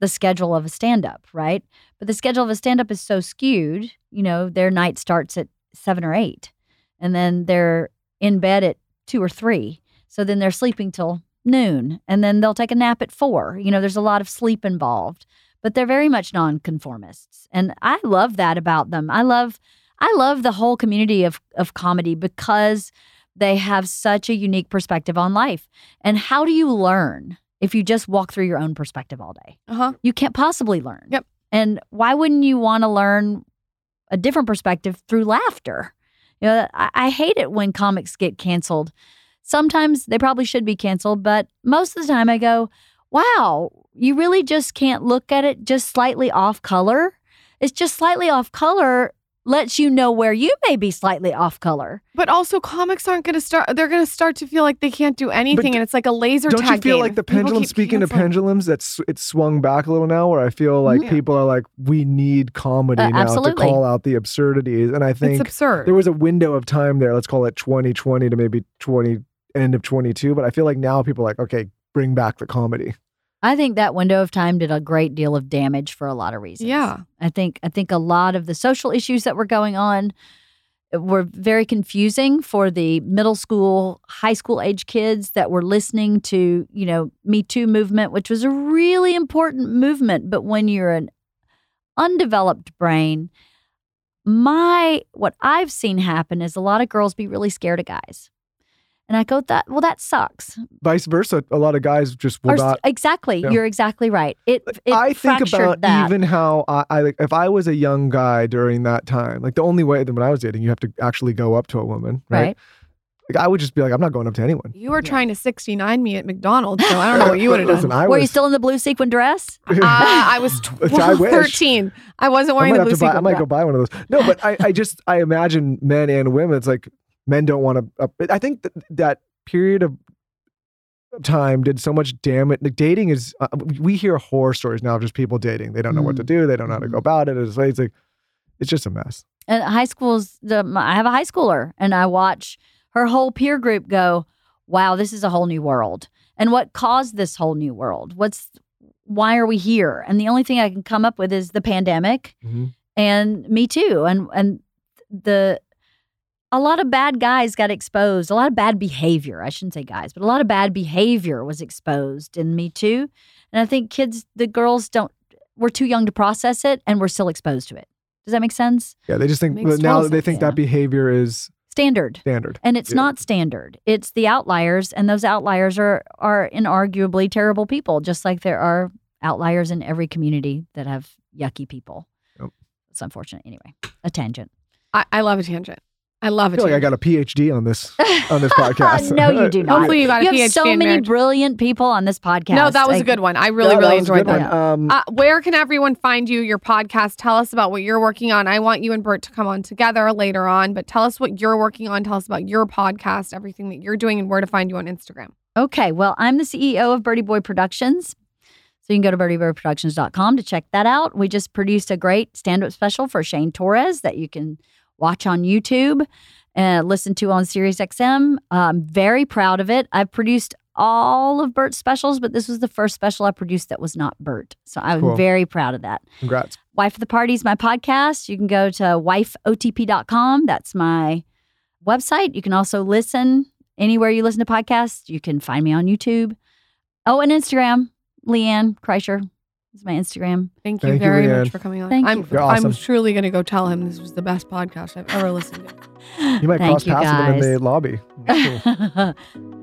E: the schedule of a stand up, right? But the schedule of a stand up is so skewed, you know, their night starts at seven or eight, and then they're in bed at two or three. So then they're sleeping till noon, and then they'll take a nap at four. You know, there's a lot of sleep involved, but they're very much nonconformists. And I love that about them. I love I love the whole community of of comedy because they have such a unique perspective on life. And how do you learn if you just walk through your own perspective all day?
G: Uh huh.
E: You can't possibly learn.
G: Yep.
E: And why wouldn't you want to learn a different perspective through laughter? You know, I, I hate it when comics get canceled. Sometimes they probably should be canceled, but most of the time I go, wow, you really just can't look at it just slightly off color. It's just slightly off color lets you know where you may be slightly off color.
G: But also, comics aren't going to start. They're going to start to feel like they can't do anything,
F: d-
G: and it's like a laser
F: Don't
G: tag
F: you feel
G: game.
F: like the
G: People
F: pendulum?
G: keep
F: Speaking of pendulums, that's it's swung back a little now. Where I feel like
G: Mhm.
F: people are like, we need comedy
E: Uh,
F: now
E: absolutely.
F: to call out the absurdities, and I
G: it's
F: think
G: absurd.
F: there was a window of time there. Let's call it 2020 to maybe 20 end of 22. But I feel like now people are like, okay, bring back the comedy.
E: I think that window of time did a great deal of damage for a lot of reasons.
G: Yeah.
E: I think I think a lot of the social issues that were going on uh, were very confusing for the middle school, high school age kids that were listening to, you know, Me Too movement, which was a really important movement, but when you're an undeveloped brain, my what I've seen happen is a lot of girls be really scared of guys. And I go that well that sucks.
F: Vice versa. A lot of guys just will
E: Or s-
F: not.
E: exactly,
F: Yeah.
E: you're exactly right. It, it
F: I think about
E: that.
F: even how I, I like if I was a young guy during that time, like the only way that when I was dating, you have to actually go up to a woman, right?
E: right.
F: Like I would just be like, I'm not going up to anyone.
G: You were trying to 69 me at McDonald's, so I don't know what you would have done.
F: Listen, I
E: Were
F: was.
E: you still in the blue sequin dress?
G: Uh, I was
F: Which I
G: 13. I wasn't wearing
F: might
G: the blue
F: to buy. I might
G: dress.
F: go buy one of those. No, but I, I just I imagine men and women. It's like men don't want to. Uh, I think that, that period of time did so much damage. Like dating is. Uh, we hear horror stories now of just people dating. They don't know what to do. They don't know how to go about it. It's like it's, like, it's just a mess.
E: And high school's the I have a high schooler and I watch her whole peer group go, "Wow, this is a whole new world." And what caused this whole new world? What's why are we here? And the only thing I can come up with is the pandemic
F: Mhm.
E: and me too. And and the a lot of bad guys got exposed. A lot of bad behavior. I shouldn't say guys, but a lot of bad behavior was exposed in Me Too. And I think kids, the girls don't, we're too young to process it and we're still exposed to it. Does that make sense?
F: Yeah, they just think
G: Makes
F: now
G: total
F: they think
E: yeah.
F: that behavior is
E: Standard.
F: standard.
E: And it's
F: Yeah.
E: not standard. It's the outliers, and those outliers are are inarguably terrible people, just like there are outliers in every community that have yucky people.
F: Yep.
E: It's unfortunate. Anyway, a tangent.
G: I, I love a tangent. I love
F: I
G: a
F: feel like I got a PhD on this on this podcast.
E: no, you do not.
G: Hopefully you got a
E: you have
G: PhD
E: so
G: in
E: many
G: marriage.
E: brilliant people on this podcast.
G: no, that was a good one. I really,
F: Yeah,
G: really
F: was a
G: enjoyed that.
F: Um,
G: Uh, where can everyone find you, your podcast? Tell us about what you're working on. I want you and Bert to come on together later on, but tell us what you're working on. Tell us about your podcast, everything that you're doing, and where to find you on Instagram.
E: Okay, well, I'm the CEO of Bertie Boy Productions. So you can go to bertieboyproductions.com to check that out. We just produced a great stand up special for Shane Torres that you can watch on YouTube and listen to on Sirius XM. I'm very proud of it. I've produced all of Bert's specials, but this was the first special I produced that was not Bert. So I'm
F: Cool.
E: very proud of that.
F: Congrats.
E: Wife of the Party is my podcast. You can go to wifeotp.com. That's my website. You can also listen anywhere you listen to podcasts. You can find me on YouTube. Oh, and Instagram. LeeAnn Kreischer is my Instagram.
G: Thank you
F: Thank you,
G: very
F: LeeAnn.
G: much for coming on.
E: Thank
G: I'm,
E: you.
F: You're
G: I'm
F: awesome.
G: truly going to go tell him this was the best podcast I've ever listened to.
F: You might
E: Thank
F: cross
E: you,
F: paths with them in the lobby. Cool.